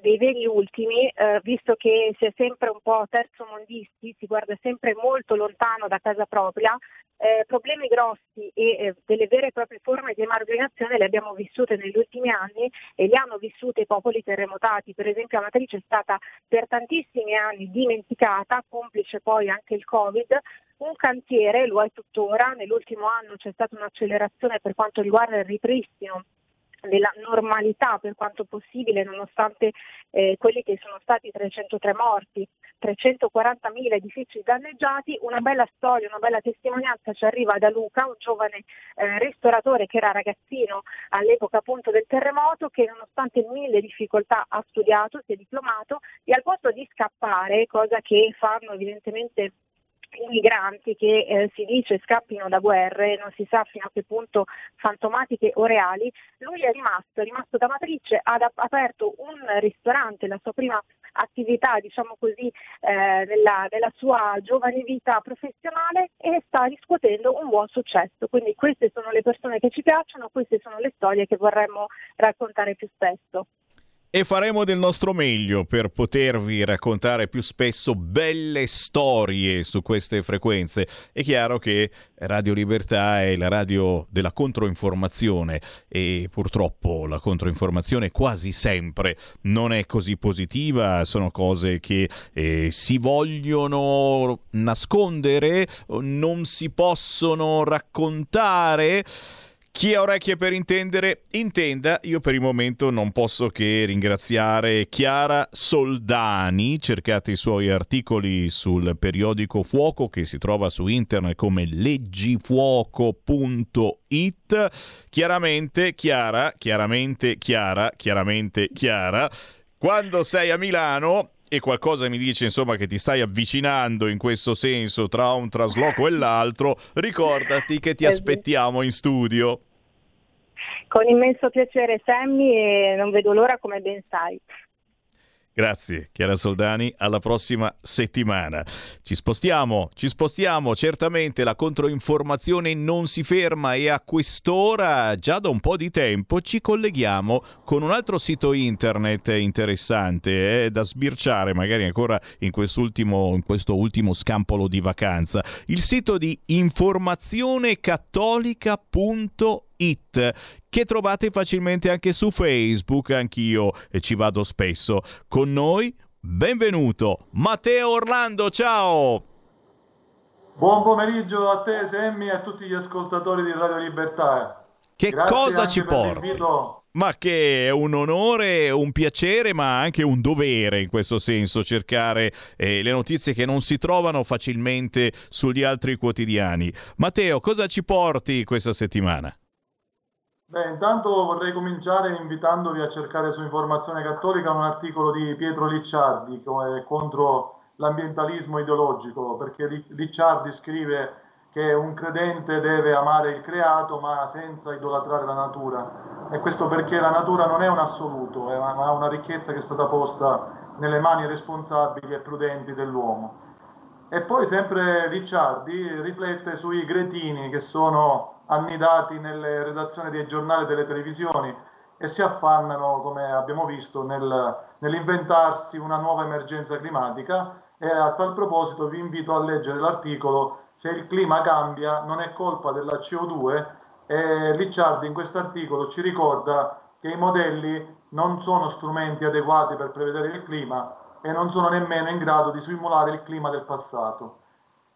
dei veri ultimi, eh, visto che si è sempre un po' terzomondisti, si guarda sempre molto lontano da casa propria, eh, problemi grossi e eh, delle vere e proprie forme di emarginazione le abbiamo vissute negli ultimi anni e li hanno vissute i popoli terremotati. Per esempio Amatrice è stata per tantissimi anni dimenticata, complice poi anche il Covid, un cantiere, lo è tuttora, nell'ultimo anno c'è stata un'accelerazione per quanto riguarda il ripristino della normalità per quanto possibile nonostante eh, quelli che sono stati 303 morti, 340.000 edifici danneggiati, una bella storia, una bella testimonianza ci arriva da Luca, un giovane eh, ristoratore che era ragazzino all'epoca appunto del terremoto che nonostante mille difficoltà ha studiato, si è diplomato e al posto di scappare, cosa che fanno evidentemente i migranti che eh, si dice scappino da guerre, non si sa fino a che punto fantomatiche o reali, lui è rimasto, è rimasto da matrice, ha aperto un ristorante, la sua prima attività diciamo così eh, nella, nella, sua giovane vita professionale e sta riscuotendo un buon successo. Quindi queste sono le persone che ci piacciono, queste sono le storie che vorremmo raccontare più spesso. E faremo del nostro meglio per potervi raccontare più spesso belle storie su queste frequenze. È chiaro che Radio Libertà è la radio della controinformazione e purtroppo la controinformazione quasi sempre non è così positiva, sono cose che eh, si vogliono nascondere, non si possono raccontare. Chi ha orecchie per intendere, intenda. Io per il momento non posso che ringraziare Chiara Soldani. Cercate i suoi articoli sul periodico Fuoco che si trova su internet come leggifuoco.it. Chiaramente, Chiara, chiaramente, Chiara, chiaramente, Chiara. Quando sei a Milano e qualcosa mi dice insomma che ti stai avvicinando in questo senso tra un trasloco e l'altro, ricordati che ti aspettiamo in studio. Con immenso piacere Sammy e non vedo l'ora come ben sai. Grazie Chiara Soldani, alla prossima settimana. Ci spostiamo, ci spostiamo, certamente la controinformazione non si ferma e a quest'ora, già da un po' di tempo, ci colleghiamo con un altro sito internet interessante eh, da sbirciare magari ancora in, in questo ultimo scampolo di vacanza, il sito di informazionecattolica.it It che trovate facilmente anche su Facebook, anch'io ci vado spesso. Con noi, benvenuto Matteo Orlando, ciao! Buon pomeriggio a te Semmi e a tutti gli ascoltatori di Radio Libertà. Che Grazie cosa ci porti? Ma che è un onore, un piacere, ma anche un dovere in questo senso cercare eh, le notizie che non si trovano facilmente sugli altri quotidiani. Matteo, cosa ci porti questa settimana? Beh, intanto vorrei cominciare invitandovi a cercare su Informazione Cattolica un articolo di Pietro Licciardi contro l'ambientalismo ideologico, perché Licciardi scrive che un credente deve amare il creato ma senza idolatrare la natura. E questo perché la natura non è un assoluto, ma una ricchezza che è stata posta nelle mani responsabili e prudenti dell'uomo. E poi sempre Licciardi riflette sui gretini che sono annidati nelle redazioni dei giornali e delle televisioni e si affannano, come abbiamo visto, nel, nell'inventarsi una nuova emergenza climatica e a tal proposito vi invito a leggere l'articolo Se il clima cambia non è colpa della CO2 e Licciardi in questo articolo ci ricorda che i modelli non sono strumenti adeguati per prevedere il clima e non sono nemmeno in grado di simulare il clima del passato.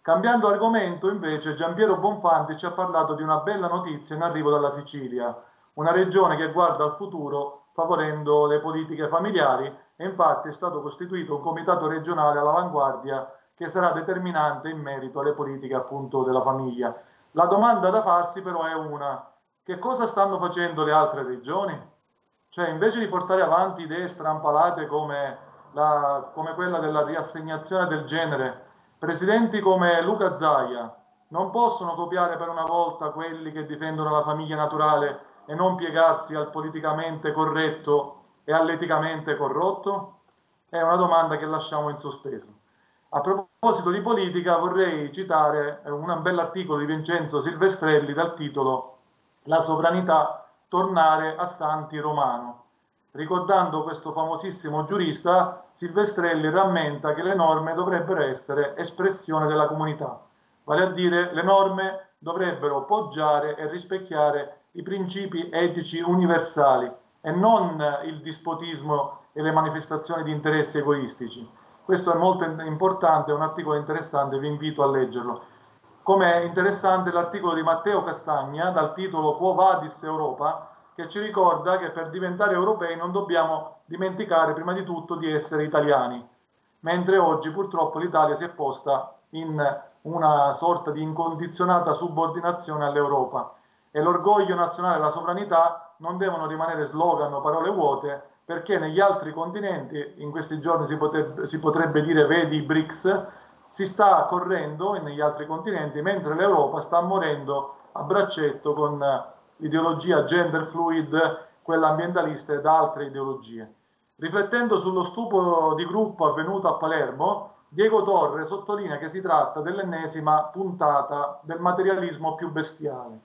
Cambiando argomento, invece, Giampiero Bonfanti ci ha parlato di una bella notizia in arrivo dalla Sicilia, una regione che guarda al futuro favorendo le politiche familiari e infatti è stato costituito un comitato regionale all'avanguardia che sarà determinante in merito alle politiche appunto della famiglia. La domanda da farsi però è una, che cosa stanno facendo le altre regioni? Cioè invece di portare avanti idee strampalate come, la, come quella della riassegnazione del genere, Presidenti come Luca Zaia non possono copiare per una volta quelli che difendono la famiglia naturale e non piegarsi al politicamente corretto e all'eticamente corrotto? È una domanda che lasciamo in sospeso. A proposito di politica vorrei citare un bell'articolo di Vincenzo Silvestrelli dal titolo La sovranità tornare a Santi Romano. Ricordando questo famosissimo giurista, Silvestrelli rammenta che le norme dovrebbero essere espressione della comunità, vale a dire le norme dovrebbero poggiare e rispecchiare i principi etici universali e non il dispotismo e le manifestazioni di interessi egoistici. Questo è molto importante, è un articolo interessante, vi invito a leggerlo. Come è interessante l'articolo di Matteo Castagna dal titolo Quo Vadis Europa, che ci ricorda che per diventare europei non dobbiamo dimenticare prima di tutto di essere italiani, mentre oggi purtroppo l'Italia si è posta in una sorta di incondizionata subordinazione all'Europa. E l'orgoglio nazionale e la sovranità non devono rimanere slogan o parole vuote perché negli altri continenti, in questi giorni si potrebbe, si potrebbe dire vedi i BRICS, si sta correndo negli altri continenti mentre l'Europa sta morendo a braccetto con l'ideologia gender fluid, quella ambientalista ed altre ideologie. Riflettendo sullo stupro di gruppo avvenuto a Palermo, Diego Torre sottolinea che si tratta dell'ennesima puntata del materialismo più bestiale.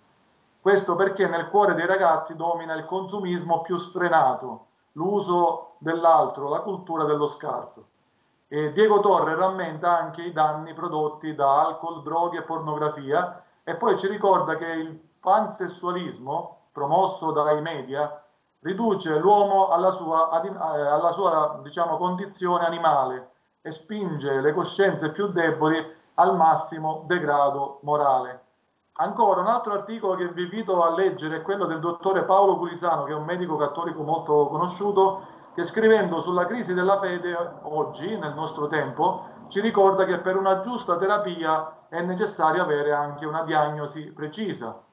Questo perché nel cuore dei ragazzi domina il consumismo più sfrenato, l'uso dell'altro, la cultura dello scarto. E Diego Torre rammenta anche i danni prodotti da alcol, droghe e pornografia e poi ci ricorda che il pansessualismo promosso dai media riduce l'uomo alla sua, eh, alla sua diciamo, condizione animale e spinge le coscienze più deboli al massimo degrado morale. Ancora un altro articolo che vi invito a leggere è quello del dottore Paolo Gulisano, che è un medico cattolico molto conosciuto, che scrivendo sulla crisi della fede oggi, nel nostro tempo, ci ricorda che per una giusta terapia è necessario avere anche una diagnosi precisa.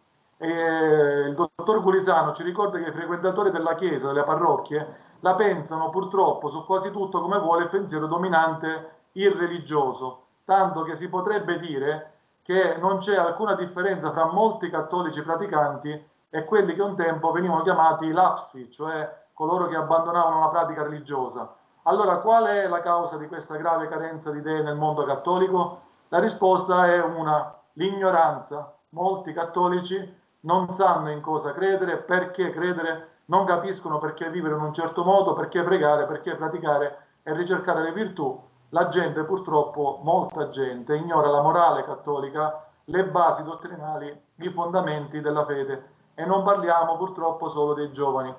E il dottor Gulisano ci ricorda che i frequentatori della Chiesa, delle parrocchie, la pensano purtroppo su quasi tutto come vuole il pensiero dominante irreligioso, tanto che si potrebbe dire che non c'è alcuna differenza fra molti cattolici praticanti e quelli che un tempo venivano chiamati lapsi, cioè coloro che abbandonavano la pratica religiosa. Allora, qual è la causa di questa grave carenza di idee nel mondo cattolico? La risposta è una, l'ignoranza. Molti cattolici non sanno in cosa credere, perché credere, non capiscono perché vivere in un certo modo, perché pregare, perché praticare e ricercare le virtù. La gente, purtroppo, molta gente, ignora la morale cattolica, le basi dottrinali, i fondamenti della fede. E non parliamo purtroppo solo dei giovani.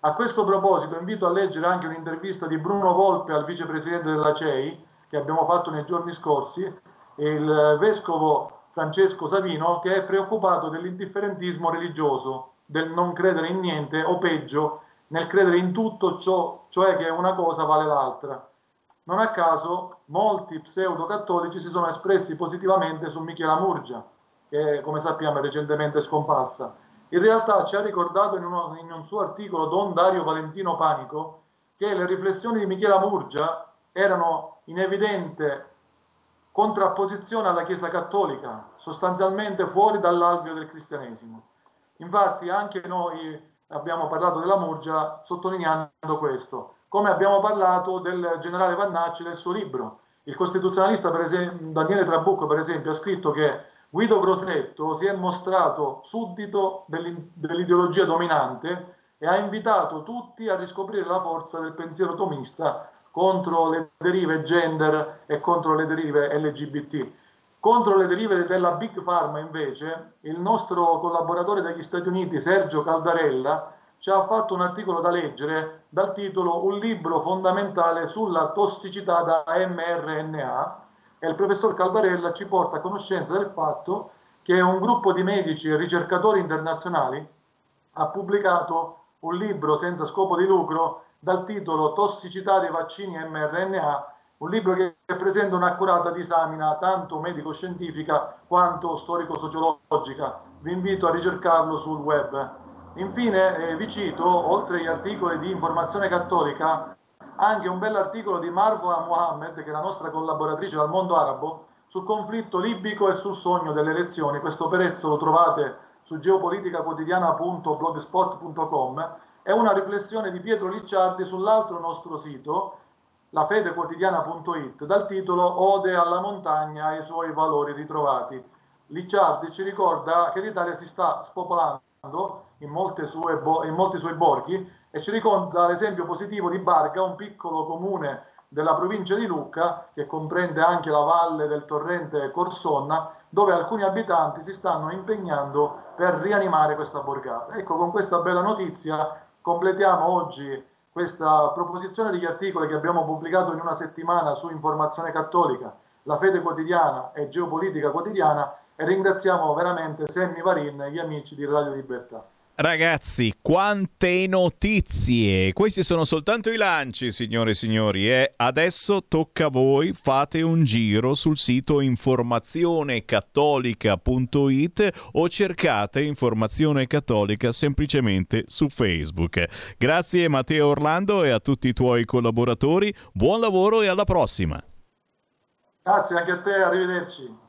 A questo proposito invito a leggere anche un'intervista di Bruno Volpe al vicepresidente della CEI che abbiamo fatto nei giorni scorsi, il vescovo Francesco Savino che è preoccupato dell'indifferentismo religioso, del non credere in niente o peggio nel credere in tutto ciò, cioè che una cosa vale l'altra. Non a caso molti pseudo-cattolici si sono espressi positivamente su Michela Murgia, che come sappiamo è recentemente scomparsa in realtà ci ha ricordato in, uno, in un suo articolo Don Dario Valentino Panico che le riflessioni di Michela Murgia erano in evidente contrapposizione alla Chiesa Cattolica, sostanzialmente fuori dall'alveo del cristianesimo. Infatti anche noi abbiamo parlato della Murgia sottolineando questo, come abbiamo parlato del generale Vannacci nel suo libro. Il costituzionalista esempio, Daniele Trabucco, per esempio, ha scritto che Guido Crosetto si è mostrato suddito dell'ideologia dominante e ha invitato tutti a riscoprire la forza del pensiero tomista contro le derive gender e contro le derive LGBT. Contro le derive della Big Pharma, invece, il nostro collaboratore dagli Stati Uniti, Sergio Caldarella, ci ha fatto un articolo da leggere dal titolo Un libro fondamentale sulla tossicità da mRNA e il professor Caldarella ci porta a conoscenza del fatto che un gruppo di medici e ricercatori internazionali ha pubblicato un libro senza scopo di lucro dal titolo Tossicità dei vaccini mRNA, un libro che presenta un'accurata disamina tanto medico-scientifica quanto storico-sociologica. Vi invito a ricercarlo sul web. Infine eh, vi cito, oltre agli articoli di informazione cattolica, anche un bell'articolo di Marwa Mohammed, che è la nostra collaboratrice dal mondo arabo, sul conflitto libico e sul sogno delle elezioni. Questo perezzo lo trovate su geopoliticaquotidiana.blogspot.com. È una riflessione di Pietro Licciardi sull'altro nostro sito, lafedequotidiana.it, dal titolo Ode alla montagna e i suoi valori ritrovati. Licciardi ci ricorda che l'Italia si sta spopolando in, sue, in molti suoi borghi e ci ricorda l'esempio positivo di Barga, un piccolo comune della provincia di Lucca che comprende anche la valle del torrente Corsonna dove alcuni abitanti si stanno impegnando per rianimare questa borgata. Ecco, con questa bella notizia completiamo oggi questa proposizione degli articoli che abbiamo pubblicato in una settimana su Informazione Cattolica, la fede quotidiana e geopolitica quotidiana e ringraziamo veramente Semmi Varin e gli amici di Radio Libertà. Ragazzi, quante notizie! Questi sono soltanto i lanci, signore e signori. E adesso tocca a voi, fate un giro sul sito informazionecattolica.it o cercate Informazione Cattolica semplicemente su Facebook. Grazie Matteo Orlando e a tutti i tuoi collaboratori. Buon lavoro e alla prossima! Grazie anche a te, arrivederci.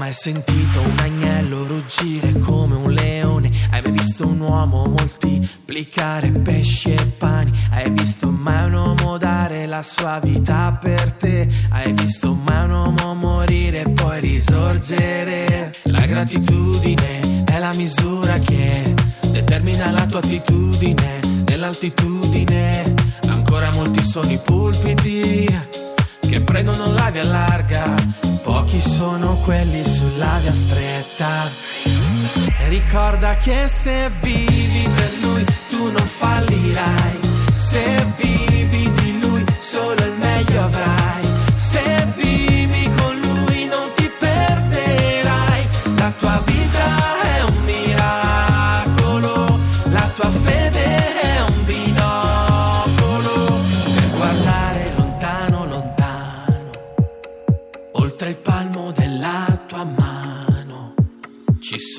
Mai sentito un agnello ruggire come un leone? Hai mai visto un uomo moltiplicare pesci e pani? Hai visto mai un uomo dare la sua vita per te? Hai visto mai un uomo morire e poi risorgere? La gratitudine è la misura che determina la tua attitudine nell'altitudine. Ancora molti sono i pulpiti che prendono la via larga, pochi sono quelli sulla via stretta. Ricorda che se vivi per lui tu non fallirai, se vivi di lui solo il meglio avrai,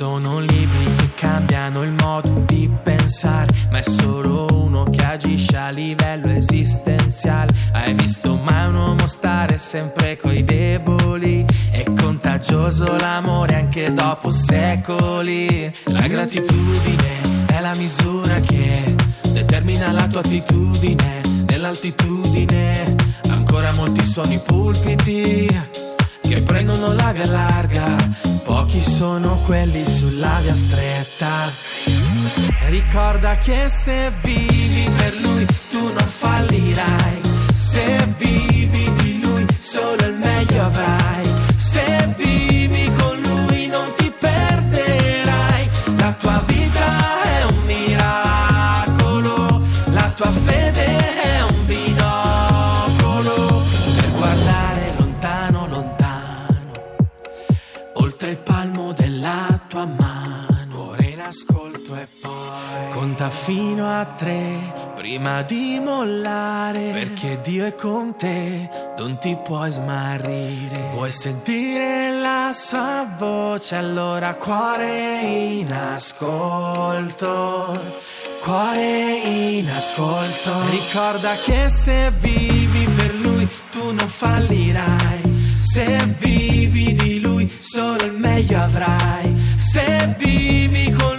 sono libri che cambiano il modo di pensare, ma è solo uno che agisce a livello esistenziale. Hai visto mai un uomo stare sempre coi deboli? È contagioso l'amore anche dopo secoli. La gratitudine è la misura che determina la tua attitudine nell'altitudine. Ancora molti sono i pulpiti che prendono la via larga, pochi sono quelli sulla via stretta. Ricorda che se vivi per lui tu non fallirai, prima di mollare, perché Dio è con te, non ti puoi smarrire. Vuoi sentire la sua voce, allora cuore in ascolto. Cuore in ascolto. Ricorda che se vivi per lui tu non fallirai. Se vivi di lui solo il meglio avrai. Se vivi con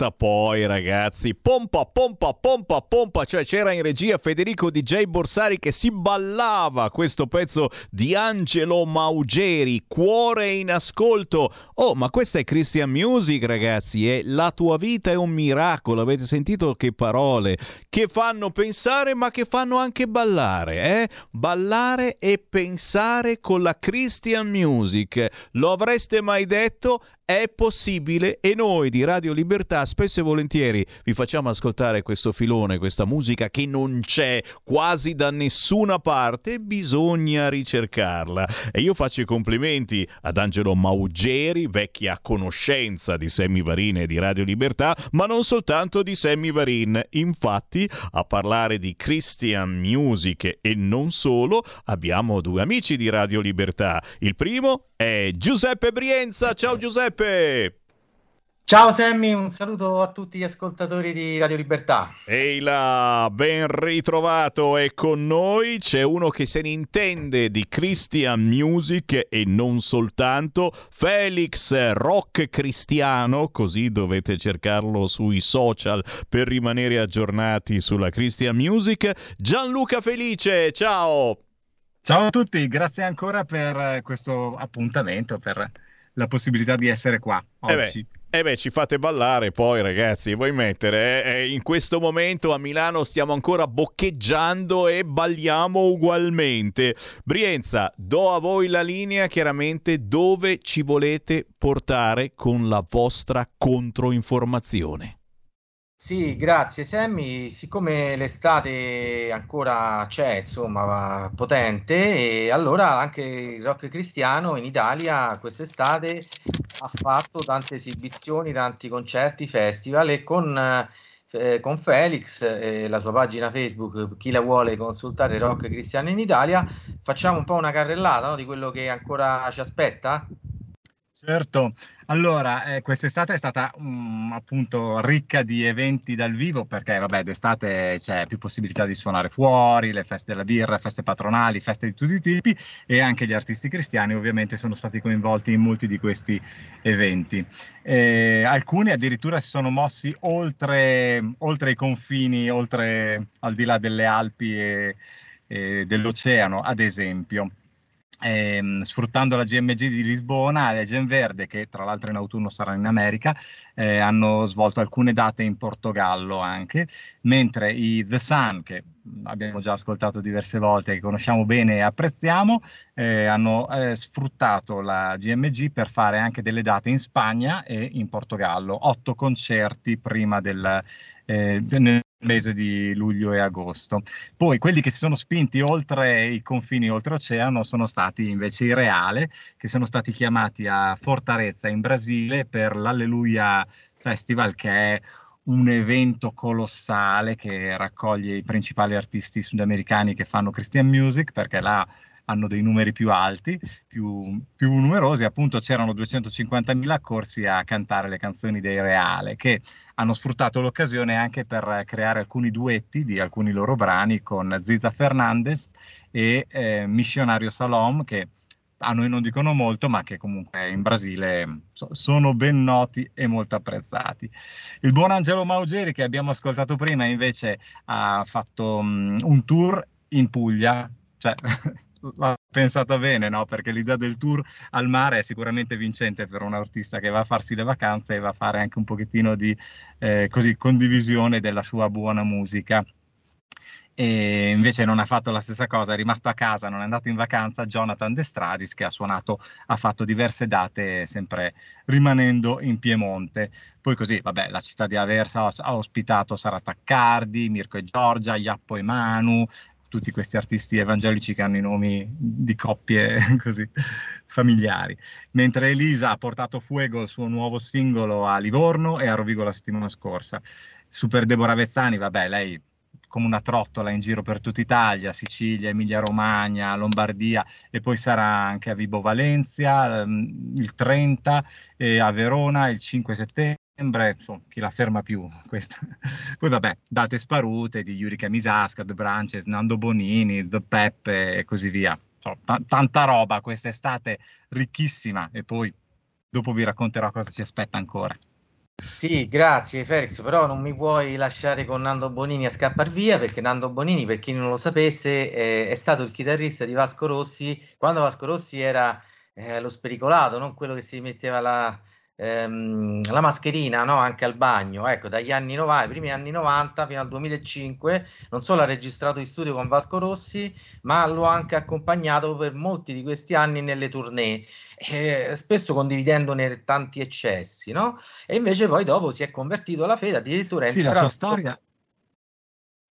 basta poi ragazzi, pompa, pompa, pompa, pompa, cioè c'era in regia Federico DJ Borsari che si ballava questo pezzo di Angelo Maugeri, cuore in ascolto. Oh, ma questa è Christian Music ragazzi, è La tua vita è un miracolo, avete sentito che parole che fanno pensare ma che fanno anche ballare, eh? Ballare e pensare con la Christian Music. Lo avreste mai detto? È possibile e noi di Radio Libertà spesso e volentieri vi facciamo ascoltare questo filone, questa musica che non c'è quasi da nessuna parte, bisogna ricercarla. E io faccio i complimenti ad Angelo Maugeri, vecchia conoscenza di Sammy Varin e di Radio Libertà, ma non soltanto di Sammy Varin. Infatti, a parlare di Christian Music e non solo, abbiamo due amici di Radio Libertà. Il primo è Giuseppe Brienza. Ciao Giuseppe! Ciao Sammy, un saluto a tutti gli ascoltatori di Radio Libertà. Ehi là, ben ritrovato e con noi c'è uno che se ne intende di Christian Music e non soltanto, Felix Rock Cristiano, così dovete cercarlo sui social per rimanere aggiornati sulla Christian Music. Gianluca Felice, ciao! Ciao a tutti, grazie ancora per questo appuntamento, per la possibilità di essere qua oggi. Eh beh. Eh beh, ci fate ballare poi ragazzi, vuoi mettere? Eh? In questo momento a Milano stiamo ancora boccheggiando e balliamo ugualmente. Brienza, do a voi la linea chiaramente dove ci volete portare con la vostra controinformazione. Sì, grazie Sammy. Siccome l'estate ancora c'è, insomma, potente, e allora anche il rock cristiano in Italia quest'estate ha fatto tante esibizioni, tanti concerti, festival e con, eh, con Felix e la sua pagina Facebook, chi la vuole consultare rock cristiano in Italia, facciamo un po' una carrellata no, di quello che ancora ci aspetta. Certo, allora eh, quest'estate è stata um, appunto ricca di eventi dal vivo perché vabbè d'estate c'è più possibilità di suonare fuori, le feste della birra, feste patronali, feste di tutti i tipi e anche gli artisti cristiani ovviamente sono stati coinvolti in molti di questi eventi. Eh, alcuni addirittura si sono mossi oltre, oltre i confini, oltre al di là delle Alpi e, e dell'oceano ad esempio ehm, sfruttando la GMG di Lisbona e Gen Verde, che tra l'altro in autunno sarà in America, eh, hanno svolto alcune date in Portogallo anche, mentre i The Sun, che abbiamo già ascoltato diverse volte, che conosciamo bene e apprezziamo, eh, hanno eh, sfruttato la GMG per fare anche delle date in Spagna e in Portogallo, otto concerti prima del, eh, mese di luglio e agosto. Poi quelli che si sono spinti oltre i confini oltreoceano sono stati invece i Reale, che sono stati chiamati a Fortaleza in Brasile per l'Alleluia Festival, che è un evento colossale che raccoglie i principali artisti sudamericani che fanno Christian music, perché là hanno dei numeri più alti, più, più numerosi, appunto c'erano 250.000 corsi a cantare le canzoni dei Reale, che hanno sfruttato l'occasione anche per creare alcuni duetti di alcuni loro brani con Ziza Fernandez e eh, Missionario Salom, che a noi non dicono molto, ma che comunque in Brasile sono ben noti e molto apprezzati. Il buon Angelo Maugeri, che abbiamo ascoltato prima, invece ha fatto um, un tour in Puglia, cioè pensata bene, no? Perché l'idea del tour al mare è sicuramente vincente per un artista che va a farsi le vacanze e va a fare anche un pochettino di eh, così, condivisione della sua buona musica. E invece non ha fatto la stessa cosa, è rimasto a casa, non è andato in vacanza Jonathan De Stradis che ha suonato, ha fatto diverse date sempre rimanendo in Piemonte. Poi così, vabbè, la città di Aversa ha ospitato Sara Taccardi, Mirko e Giorgia, Iappo e Manu, tutti questi artisti evangelici che hanno i nomi di coppie così familiari. Mentre Elisa ha portato Fuego, il suo nuovo singolo, a Livorno e a Rovigo la settimana scorsa. Super Deborah Vezzani, vabbè, lei come una trottola in giro per tutta Italia, Sicilia, Emilia Romagna, Lombardia e poi sarà anche a Vibo Valencia mm, il 30 e a Verona il 5 settembre settembre, insomma, chi la ferma più? Questa. Poi vabbè, date sparute di Yurika Misasca, The Branches, Nando Bonini, The Peppe e così via. Insomma, t- tanta roba quest'estate, ricchissima e poi dopo vi racconterò cosa ci aspetta ancora. Sì, grazie Felix, però non mi puoi lasciare con Nando Bonini a scappar via perché Nando Bonini, per chi non lo sapesse, eh, è stato il chitarrista di Vasco Rossi quando Vasco Rossi era eh, lo spericolato, non quello che si metteva la, ehm, la mascherina no? anche al bagno. Ecco, dagli anni 90, i primi anni 90 fino al 2005, non solo ha registrato in studio con Vasco Rossi, ma lo ha anche accompagnato per molti di questi anni nelle tournée, eh, spesso condividendone tanti eccessi, no? E invece poi dopo si è convertito alla fede addirittura Sì, la sua storia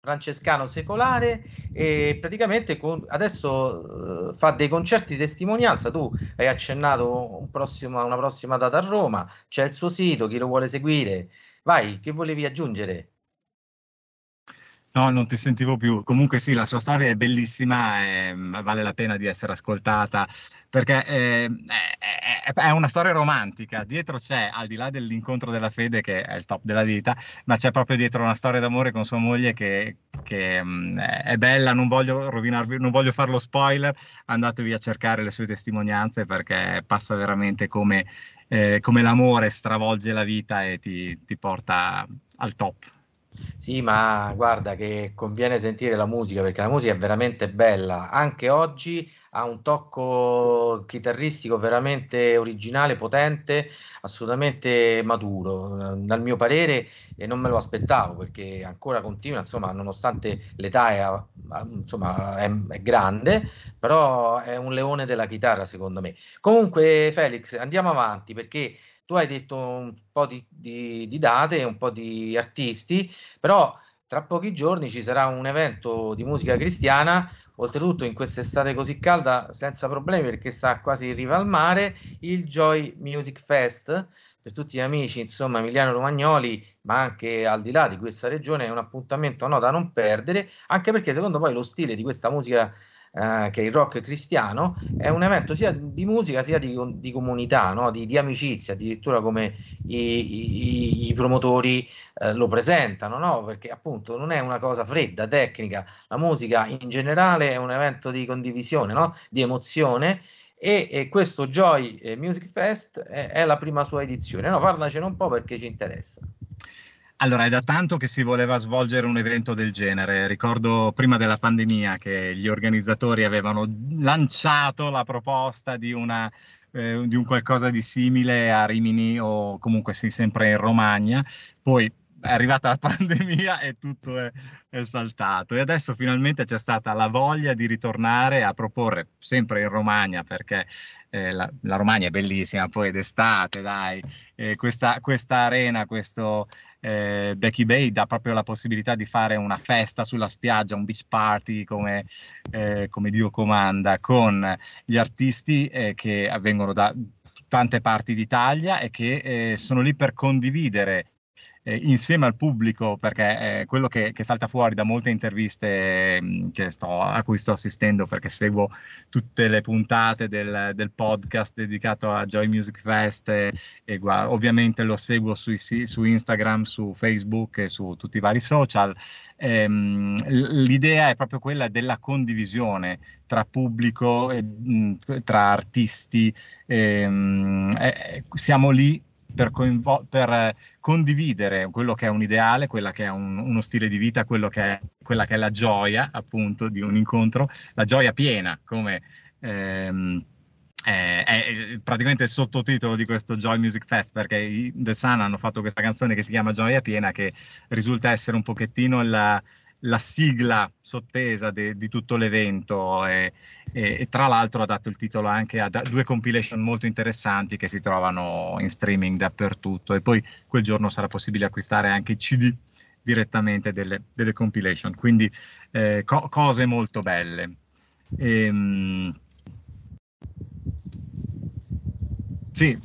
francescano secolare e praticamente con, adesso uh, fa dei concerti di testimonianza. Tu hai accennato un prossimo, una prossima data a Roma, c'è il suo sito, chi lo vuole seguire. Vai, che volevi aggiungere? No, non ti sentivo più. Comunque sì, la sua storia è bellissima e vale la pena di essere ascoltata perché eh, è, è, una storia romantica. Dietro c'è, al di là dell'incontro della fede, che è il top della vita, ma c'è proprio dietro una storia d'amore con sua moglie che, che mh, è bella. Non voglio rovinarvi, non voglio farlo spoiler. Andatevi a cercare le sue testimonianze perché passa veramente come, eh, come l'amore stravolge la vita e ti, ti porta al top. Sì, ma guarda che conviene sentire la musica perché la musica è veramente bella. Anche oggi ha un tocco chitarristico veramente originale, potente, assolutamente maturo. Dal mio parere, e non me lo aspettavo perché ancora continua, insomma, nonostante l'età è, insomma, è, è grande, però è un leone della chitarra, secondo me. Comunque, Felix, andiamo avanti perché tu hai detto un po' di, di, di date, un po' di artisti, però tra pochi giorni ci sarà un evento di musica cristiana, oltretutto in quest'estate così calda, senza problemi perché sta quasi in riva al mare, il Joy Music Fest. Per tutti gli amici, insomma, Emiliano Romagnoli, ma anche al di là di questa regione, è un appuntamento no, da non perdere, anche perché secondo poi lo stile di questa musica eh, che il rock cristiano, è un evento sia di musica sia di, di comunità, no? di, di, amicizia, addirittura come i, i, i promotori eh, lo presentano, no? perché appunto non è una cosa fredda, tecnica, la musica in generale è un evento di condivisione, no? di emozione. E, e, questo Joy eh, Music Fest è, è, la prima sua edizione. No, parlacene un po' perché ci interessa. Allora, è da tanto che si voleva svolgere un evento del genere. Ricordo prima della pandemia che gli organizzatori avevano lanciato la proposta di, una, eh, di un qualcosa di simile a Rimini o comunque sì, sempre in Romagna. Poi è arrivata la pandemia e tutto è, è, saltato. E adesso finalmente c'è stata la voglia di ritornare a proporre sempre in Romagna perché eh, la, la, Romagna è bellissima, poi d'estate, dai, eh, questa, questa, arena, questo eh, Becky Bay dà proprio la possibilità di fare una festa sulla spiaggia, un beach party come, eh, come Dio comanda, con gli artisti eh, che avvengono da tante parti d'Italia e che eh, sono lì per condividere eh, insieme al pubblico, perché è quello che, che salta fuori da molte interviste mm, sto, a cui sto assistendo, perché seguo tutte le puntate del, del podcast dedicato a Joy Music Fest e, e guarda, ovviamente lo seguo sui, su Instagram, su Facebook e su tutti i vari social. Ehm, l'idea è proprio quella della condivisione tra pubblico, e, mh, tra artisti. Ehm, eh, siamo lì per, coinvo- per, condividere quello che è un ideale, quella che è un, uno stile di vita, quello che è, quella che è la gioia appunto di un incontro, la gioia piena come... Ehm, è, è, praticamente il sottotitolo di questo Joy Music Fest perché i The Sun hanno fatto questa canzone che si chiama Gioia Piena che risulta essere un pochettino la, la sigla sottesa de, di tutto l'evento e, e, e, tra l'altro ha dato il titolo anche a due compilation molto interessanti che si trovano in streaming dappertutto e poi quel giorno sarà possibile acquistare anche i CD direttamente delle, delle compilation, quindi eh, co- cose molto belle. E, um, sì,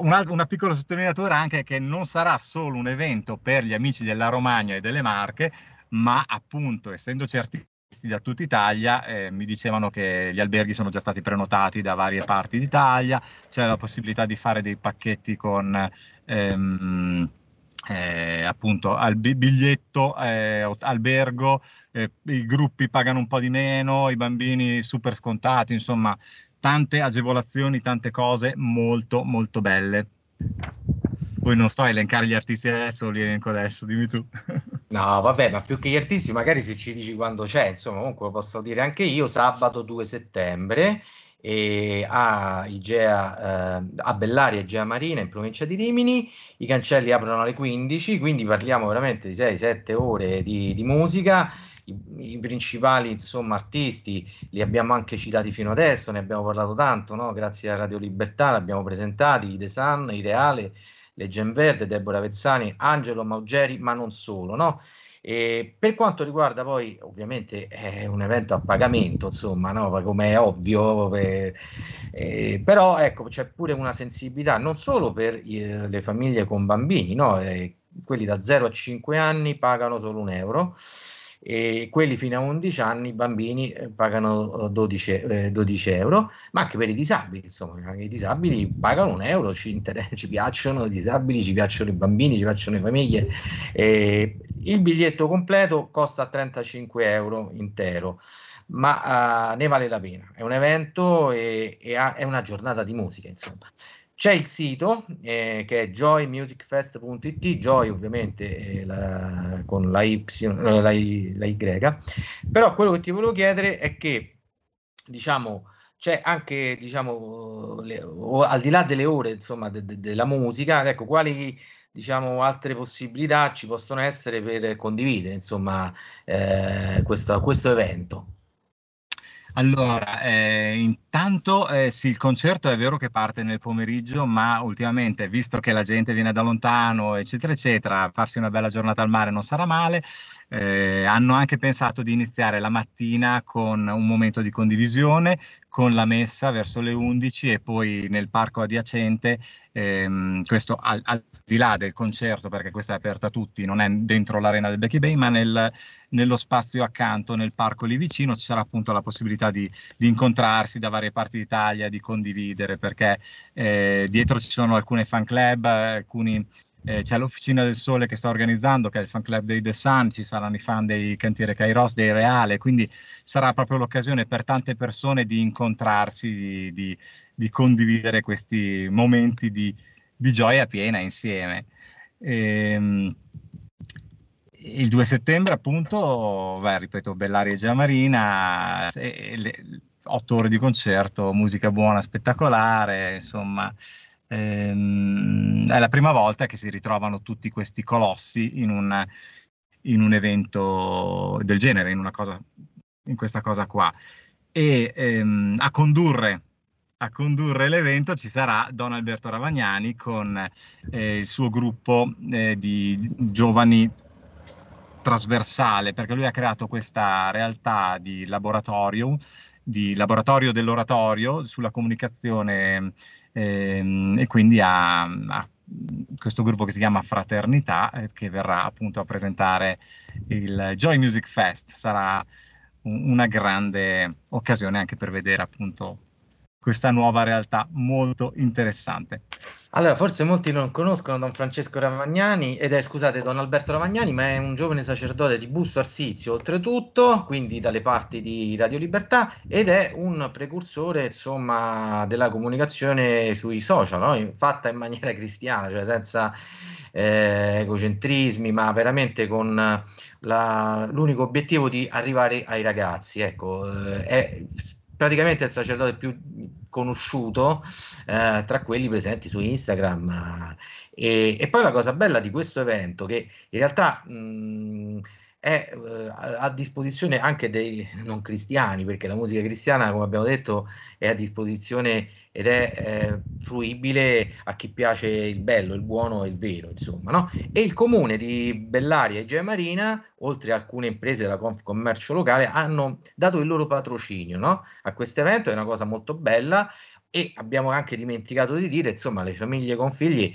una, una, piccola sottolineatura anche che non sarà solo un evento per gli amici della Romagna e delle Marche, ma appunto essendoci artisti da tutta Italia, eh, mi dicevano che gli alberghi sono già stati prenotati da varie parti d'Italia, c'è la possibilità di fare dei pacchetti con ehm, eh, appunto al biglietto, eh, albergo, eh, i gruppi pagano un po' di meno, i bambini super scontati, insomma tante agevolazioni, tante cose molto molto belle poi non sto a elencare gli artisti adesso, li elenco adesso, dimmi tu. no, vabbè, ma più che gli artisti, magari se ci dici quando c'è, insomma, comunque lo posso dire anche io, sabato 2 settembre e a Igea, eh, a Bellaria Igea Marina in provincia di Rimini. I cancelli aprono alle 15, quindi parliamo veramente di 6-7 ore di, di musica. I, I, principali insomma, artisti li abbiamo anche citati fino adesso, ne abbiamo parlato tanto, no? grazie a Radio Libertà, li abbiamo presentati, i The Sun, i Reale, Leggen Verde, Deborah Vezzani, Angelo Maugeri, ma non solo. No? E per quanto riguarda poi, ovviamente è un evento a pagamento, insomma, no? come è ovvio, per, eh, però ecco, c'è pure una sensibilità non solo per eh, le famiglie con bambini, no? eh, quelli da 0 a 5 anni pagano solo un euro e quelli fino a 11 anni, i bambini, eh, pagano 12, eh, 12, euro, ma anche per i disabili, insomma, i disabili pagano un euro, ci, inter- ci piacciono i disabili, ci piacciono i bambini, ci piacciono le famiglie. Eh, il biglietto completo costa 35 euro intero ma uh, ne vale la pena. È un evento e, e ha, è una giornata di musica, insomma. C'è il sito eh, che è joymusicfest.it, joy ovviamente la, con la Y, la, la, Y, però quello che ti volevo chiedere è che, diciamo, c'è anche, diciamo, le, o, al di là delle ore, insomma, de, de, della musica, ecco, quali diciamo, altre possibilità ci possono essere per condividere, insomma, eh, questo, questo evento? Allora, eh, intanto eh, sì, il concerto è vero che parte nel pomeriggio, ma ultimamente, visto che la gente viene da lontano, eccetera, eccetera, farsi una bella giornata al mare non sarà male. Eh, hanno anche pensato di iniziare la mattina con un momento di condivisione, con la messa verso le 11 e poi nel parco adiacente, ehm, questo al, al, di là del concerto, perché questa è aperta a tutti, non è dentro l'arena del Becky Bay, ma nel, nello spazio accanto, nel parco lì vicino, ci sarà appunto la possibilità di, di incontrarsi da varie parti d'Italia, di condividere, perché eh, dietro ci sono alcune fan club, alcuni eh, c'è l'Officina del Sole che sta organizzando, che è il fan club dei The Sun, ci saranno i fan dei Cantiere Kairos, dei Reale, quindi sarà proprio l'occasione per tante persone di incontrarsi, di, di, di condividere questi momenti di, di gioia piena insieme. E, ehm, il 2 settembre, appunto, beh, ripeto, Bellaria e Giamarina, otto ore di concerto, musica buona, spettacolare, insomma, ehm, è la prima volta che si ritrovano tutti questi colossi in un, in un evento del genere, in, cosa, in questa cosa qua. E ehm, a condurre a condurre l'evento ci sarà Don Alberto Ravagnani con eh, il suo gruppo eh, di giovani trasversale, perché lui ha creato questa realtà di laboratorio, di laboratorio dell'oratorio sulla comunicazione ehm, e quindi ha, ha, questo gruppo che si chiama Fraternità eh, che verrà appunto a presentare il Joy Music Fest. Sarà un, una grande occasione anche per vedere appunto questa nuova realtà molto interessante. Allora, forse molti non conoscono Don Francesco Ravagnani, ed è, scusate, Don Alberto Ravagnani, ma è un giovane sacerdote di Busto Arsizio, oltretutto, quindi dalle parti di Radio Libertà, ed è un precursore, insomma, della comunicazione sui social, no? fatta in maniera cristiana, cioè senza eh, egocentrismi, ma veramente con la, l'unico obiettivo di arrivare ai ragazzi. Ecco, eh, è praticamente il sacerdote più conosciuto eh, tra quelli presenti su Instagram. E, e, poi la cosa bella di questo evento, che in realtà mh, è eh, a disposizione anche dei non cristiani, perché la musica cristiana, come abbiamo detto, è a disposizione ed è eh, fruibile a chi piace il bello, il buono e il vero, insomma. No? E il comune di Bellaria e Gea Marina, oltre a alcune imprese della commercio locale, hanno dato il loro patrocinio no? a questo evento, è una cosa molto bella. E abbiamo anche dimenticato di dire, insomma, le famiglie con figli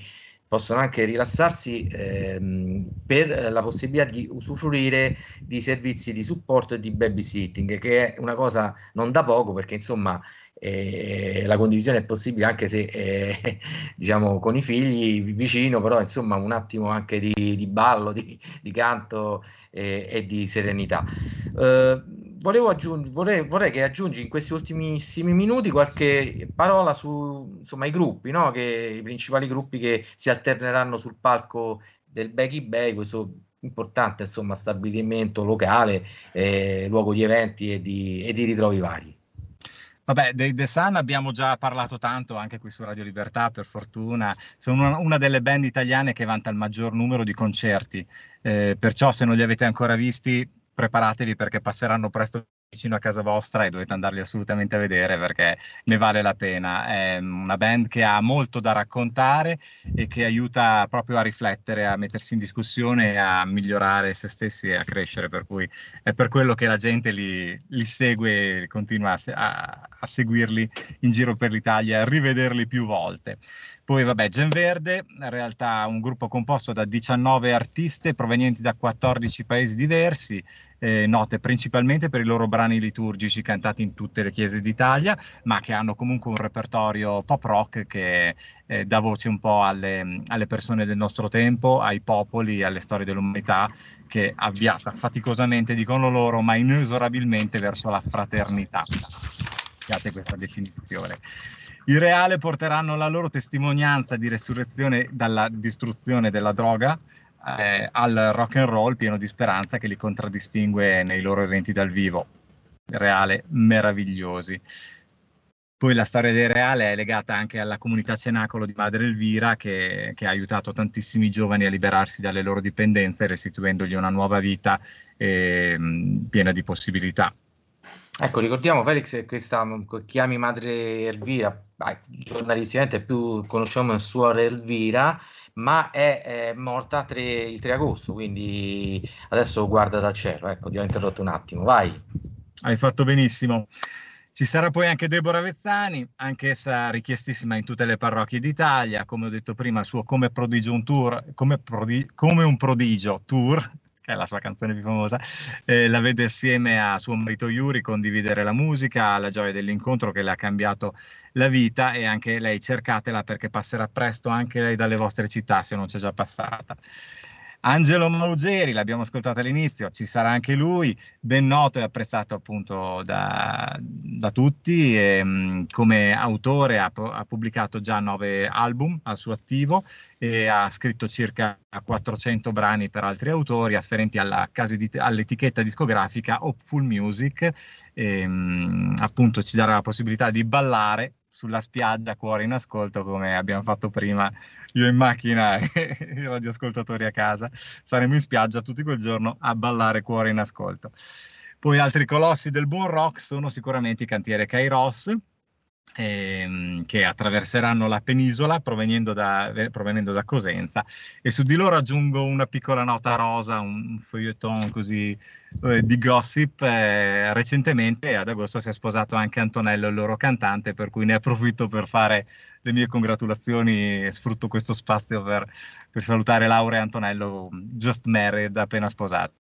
possono anche rilassarsi ehm, per la possibilità di usufruire di servizi di supporto e di babysitting, che è una cosa non da poco perché insomma eh, la condivisione è possibile anche se eh, diciamo con i figli vicino, però insomma un attimo anche di, di ballo, di, di canto eh, e di serenità. Volevo aggiungere, vorrei, vorrei, che aggiungi in questi ultimissimi minuti qualche parola su insomma, i gruppi, no? che, i principali gruppi che si alterneranno sul palco del Becky Bay, questo importante insomma, stabilimento locale, eh, luogo di eventi e di, e di ritrovi vari. Vabbè, dei The Sun abbiamo già parlato tanto anche qui su Radio Libertà, per fortuna. Sono una, una delle band italiane che vanta il maggior numero di concerti, eh, perciò se non li avete ancora visti preparatevi perché passeranno presto vicino a casa vostra e dovete andarli assolutamente a vedere perché ne vale la pena. È una band che ha molto da raccontare e che aiuta proprio a riflettere, a mettersi in discussione, a migliorare se stessi e a crescere, per cui è per quello che la gente li, li segue e continua a, a, a seguirli in giro per l'Italia, a rivederli più volte. Poi vabbè, Gen Verde, in realtà un gruppo composto da 19 artiste provenienti da 14 paesi diversi, eh, note principalmente per i loro brani liturgici cantati in tutte le chiese d'Italia, ma che hanno comunque un repertorio pop rock che eh, dà voce un po' alle, alle, persone del nostro tempo, ai popoli, alle storie dell'umanità che avviata faticosamente, dicono loro, ma inesorabilmente verso la fraternità. Mi piace questa definizione. I reale porteranno la loro testimonianza di resurrezione dalla distruzione della droga eh, al rock and roll pieno di speranza che li contraddistingue nei loro eventi dal vivo. Reale meravigliosi. Poi la storia dei Reale è legata anche alla comunità Cenacolo di Madre Elvira che, che, ha aiutato tantissimi giovani a liberarsi dalle loro dipendenze restituendogli una nuova vita eh, piena di possibilità. Ecco, ricordiamo Felix che questa chiami madre Elvira, giornalisticamente più conosciamo il suo Elvira, ma è, è morta tre, il 3 agosto, quindi adesso guarda dal cielo. Ecco, ti ho interrotto un attimo, vai. Hai fatto benissimo. Ci sarà poi anche Deborah Vezzani, anch'essa richiestissima in tutte le parrocchie d'Italia, come ho detto prima, il suo Come Prodigio un Tour, come, prodi- come un prodigio tour, che è la sua canzone più famosa, eh, la vede assieme a suo marito Yuri condividere la musica, la gioia dell'incontro che le ha cambiato la vita e anche lei cercatela perché passerà presto anche lei dalle vostre città se non c'è già passata. Angelo Maugeri, l'abbiamo ascoltato all'inizio, ci sarà anche lui, ben noto e apprezzato appunto da, da tutti, e, mh, come autore ha, ha, pubblicato già nove album al suo attivo e ha scritto circa 400 brani per altri autori afferenti alla di, all'etichetta discografica Hopeful Music, e, mh, appunto ci darà la possibilità di ballare sulla spiaggia, cuore in ascolto, come abbiamo fatto prima io in macchina e i radioascoltatori a casa. Saremo in spiaggia tutti quel giorno a ballare cuore in ascolto. Poi altri colossi del buon rock sono sicuramente i cantiere Kairos, ehm, che attraverseranno la penisola provenendo da, provenendo da, Cosenza e su di loro aggiungo una piccola nota rosa, un feuilleton così eh, di gossip. Eh, recentemente ad agosto si è sposato anche Antonello, il loro cantante, per cui ne approfitto per fare le mie congratulazioni e sfrutto questo spazio per, per salutare Laura e Antonello, just married, appena sposati.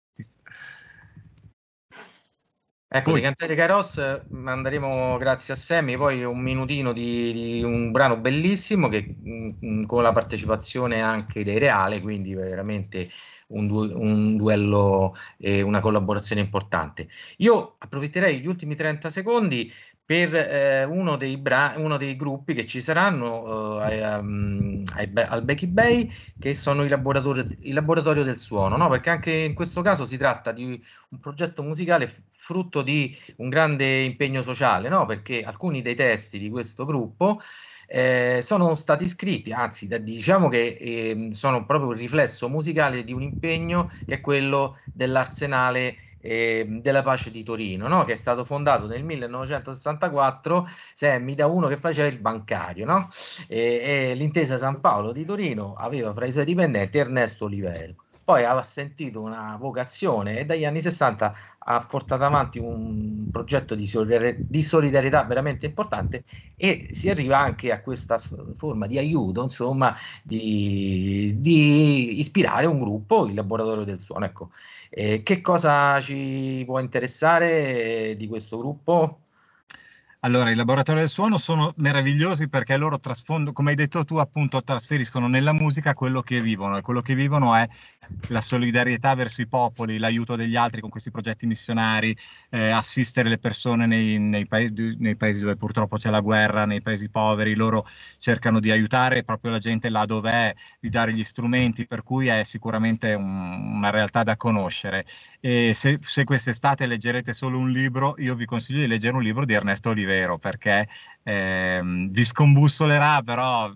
Ecco, poi... di Cantere Kairos manderemo grazie a Sammy poi un minutino di, di un brano bellissimo che mh, mm, con la partecipazione anche dei Reale, quindi veramente un, du- un duello e una collaborazione importante. Io approfitterei gli ultimi 30 secondi per eh, uno, dei bra- uno, dei gruppi che ci saranno eh, um, al Becky Bay, che sono i laboratori, il laboratorio del suono, no? perché anche in questo caso si tratta di un progetto musicale f- frutto di un grande impegno sociale, no? perché alcuni dei testi di questo gruppo eh, sono stati scritti, anzi da, diciamo che eh, sono proprio il riflesso musicale di un impegno che è quello dell'arsenale eh, della pace di Torino, no? che è stato fondato nel 1964, Semmi, da uno che faceva il bancario. No? E, e l'intesa San Paolo di Torino aveva fra i suoi dipendenti Ernesto Olivero. Poi aveva sentito una vocazione e dagli anni 60 ha portato avanti un progetto di, solidarietà, veramente importante e si arriva anche a questa forma di aiuto, insomma, di, di ispirare un gruppo, il laboratorio del suono. Ecco, eh, che cosa ci può interessare di questo gruppo? Allora, i laboratori del suono sono meravigliosi perché loro come hai detto tu, appunto, trasferiscono nella musica quello che vivono e quello che vivono è la solidarietà verso i popoli, l'aiuto degli altri con questi progetti missionari, eh, assistere le persone nei, nei, paesi, nei, paesi, dove purtroppo c'è la guerra, nei paesi poveri, loro cercano di aiutare proprio la gente là dove è, di dare gli strumenti, per cui è sicuramente un, una realtà da conoscere. E se, se quest'estate leggerete solo un libro, io vi consiglio di leggere un libro di Ernesto Olivero perché eh, vi scombussolerà però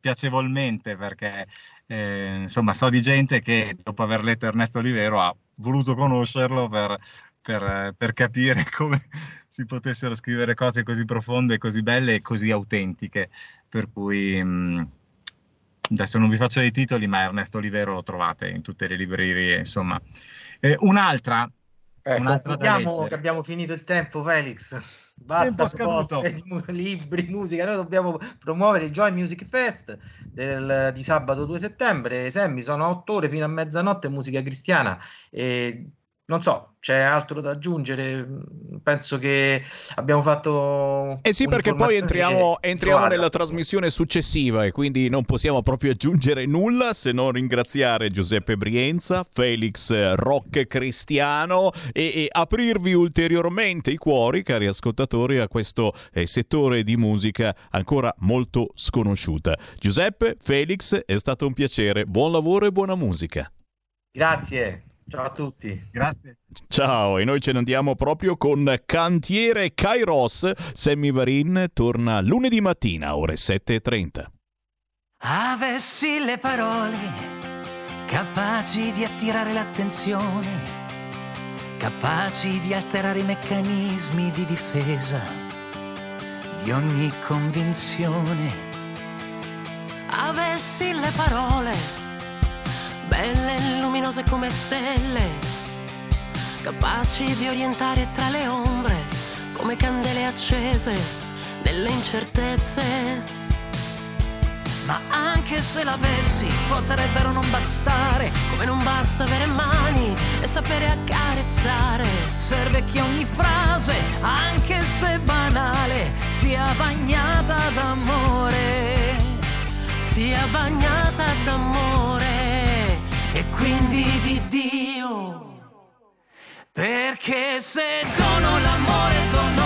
piacevolmente perché eh, insomma so di gente che dopo aver letto Ernesto Olivero ha voluto conoscerlo per, per, per capire come si potessero scrivere cose così profonde, così belle e così autentiche. Per cui mh, adesso non vi faccio dei titoli, ma Ernesto Olivero lo trovate in tutte le librerie, insomma. Eh, un'altra, un'altra che abbiamo finito il tempo, Felix. Basta proposte libri, musica. Noi dobbiamo promuovere il Joy Music Fest del, di sabato 2 settembre. Semmi sono otto ore fino a mezzanotte musica cristiana. E non so, c'è altro da aggiungere? Penso che abbiamo fatto. Eh sì, perché poi entriamo, entriamo nella trasmissione successiva e quindi non possiamo proprio aggiungere nulla se non ringraziare Giuseppe Brienza, Felix Rock Cristiano e, e aprirvi ulteriormente i cuori, cari ascoltatori, a questo eh, settore di musica ancora molto sconosciuta. Giuseppe, Felix, è stato un piacere. Buon lavoro e buona musica. Grazie. Ciao a tutti. Grazie. Ciao, e noi ce ne andiamo proprio con Cantiere Kairos. Sammy Varin torna lunedì mattina, ore 7.30. Avessi le parole capaci di attirare l'attenzione, capaci di alterare i meccanismi di difesa di ogni convinzione. Avessi le parole belle e luminose come stelle, capaci di orientare tra le ombre come candele accese nelle incertezze. Ma anche se l'avessi potrebbero non bastare, come non basta avere mani e sapere accarezzare. Serve che ogni frase, anche se banale, sia bagnata d'amore, sia bagnata d'amore quindi di Dio. Perché se dono l'amore, dono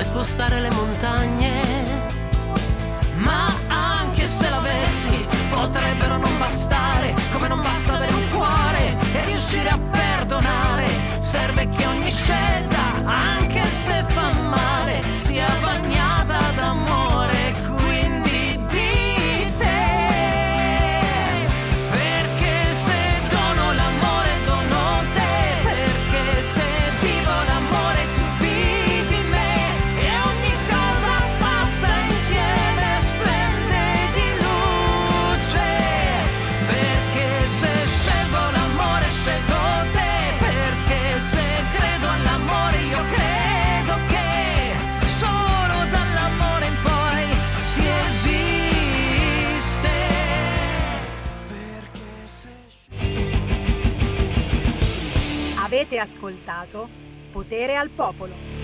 come spostare le montagne. Ma anche se l'avessi, potrebbero non bastare, come non basta avere un cuore e riuscire a perdonare. Serve che ogni scelta, anche se fa male, sia bagnata ascoltato Potere al Popolo.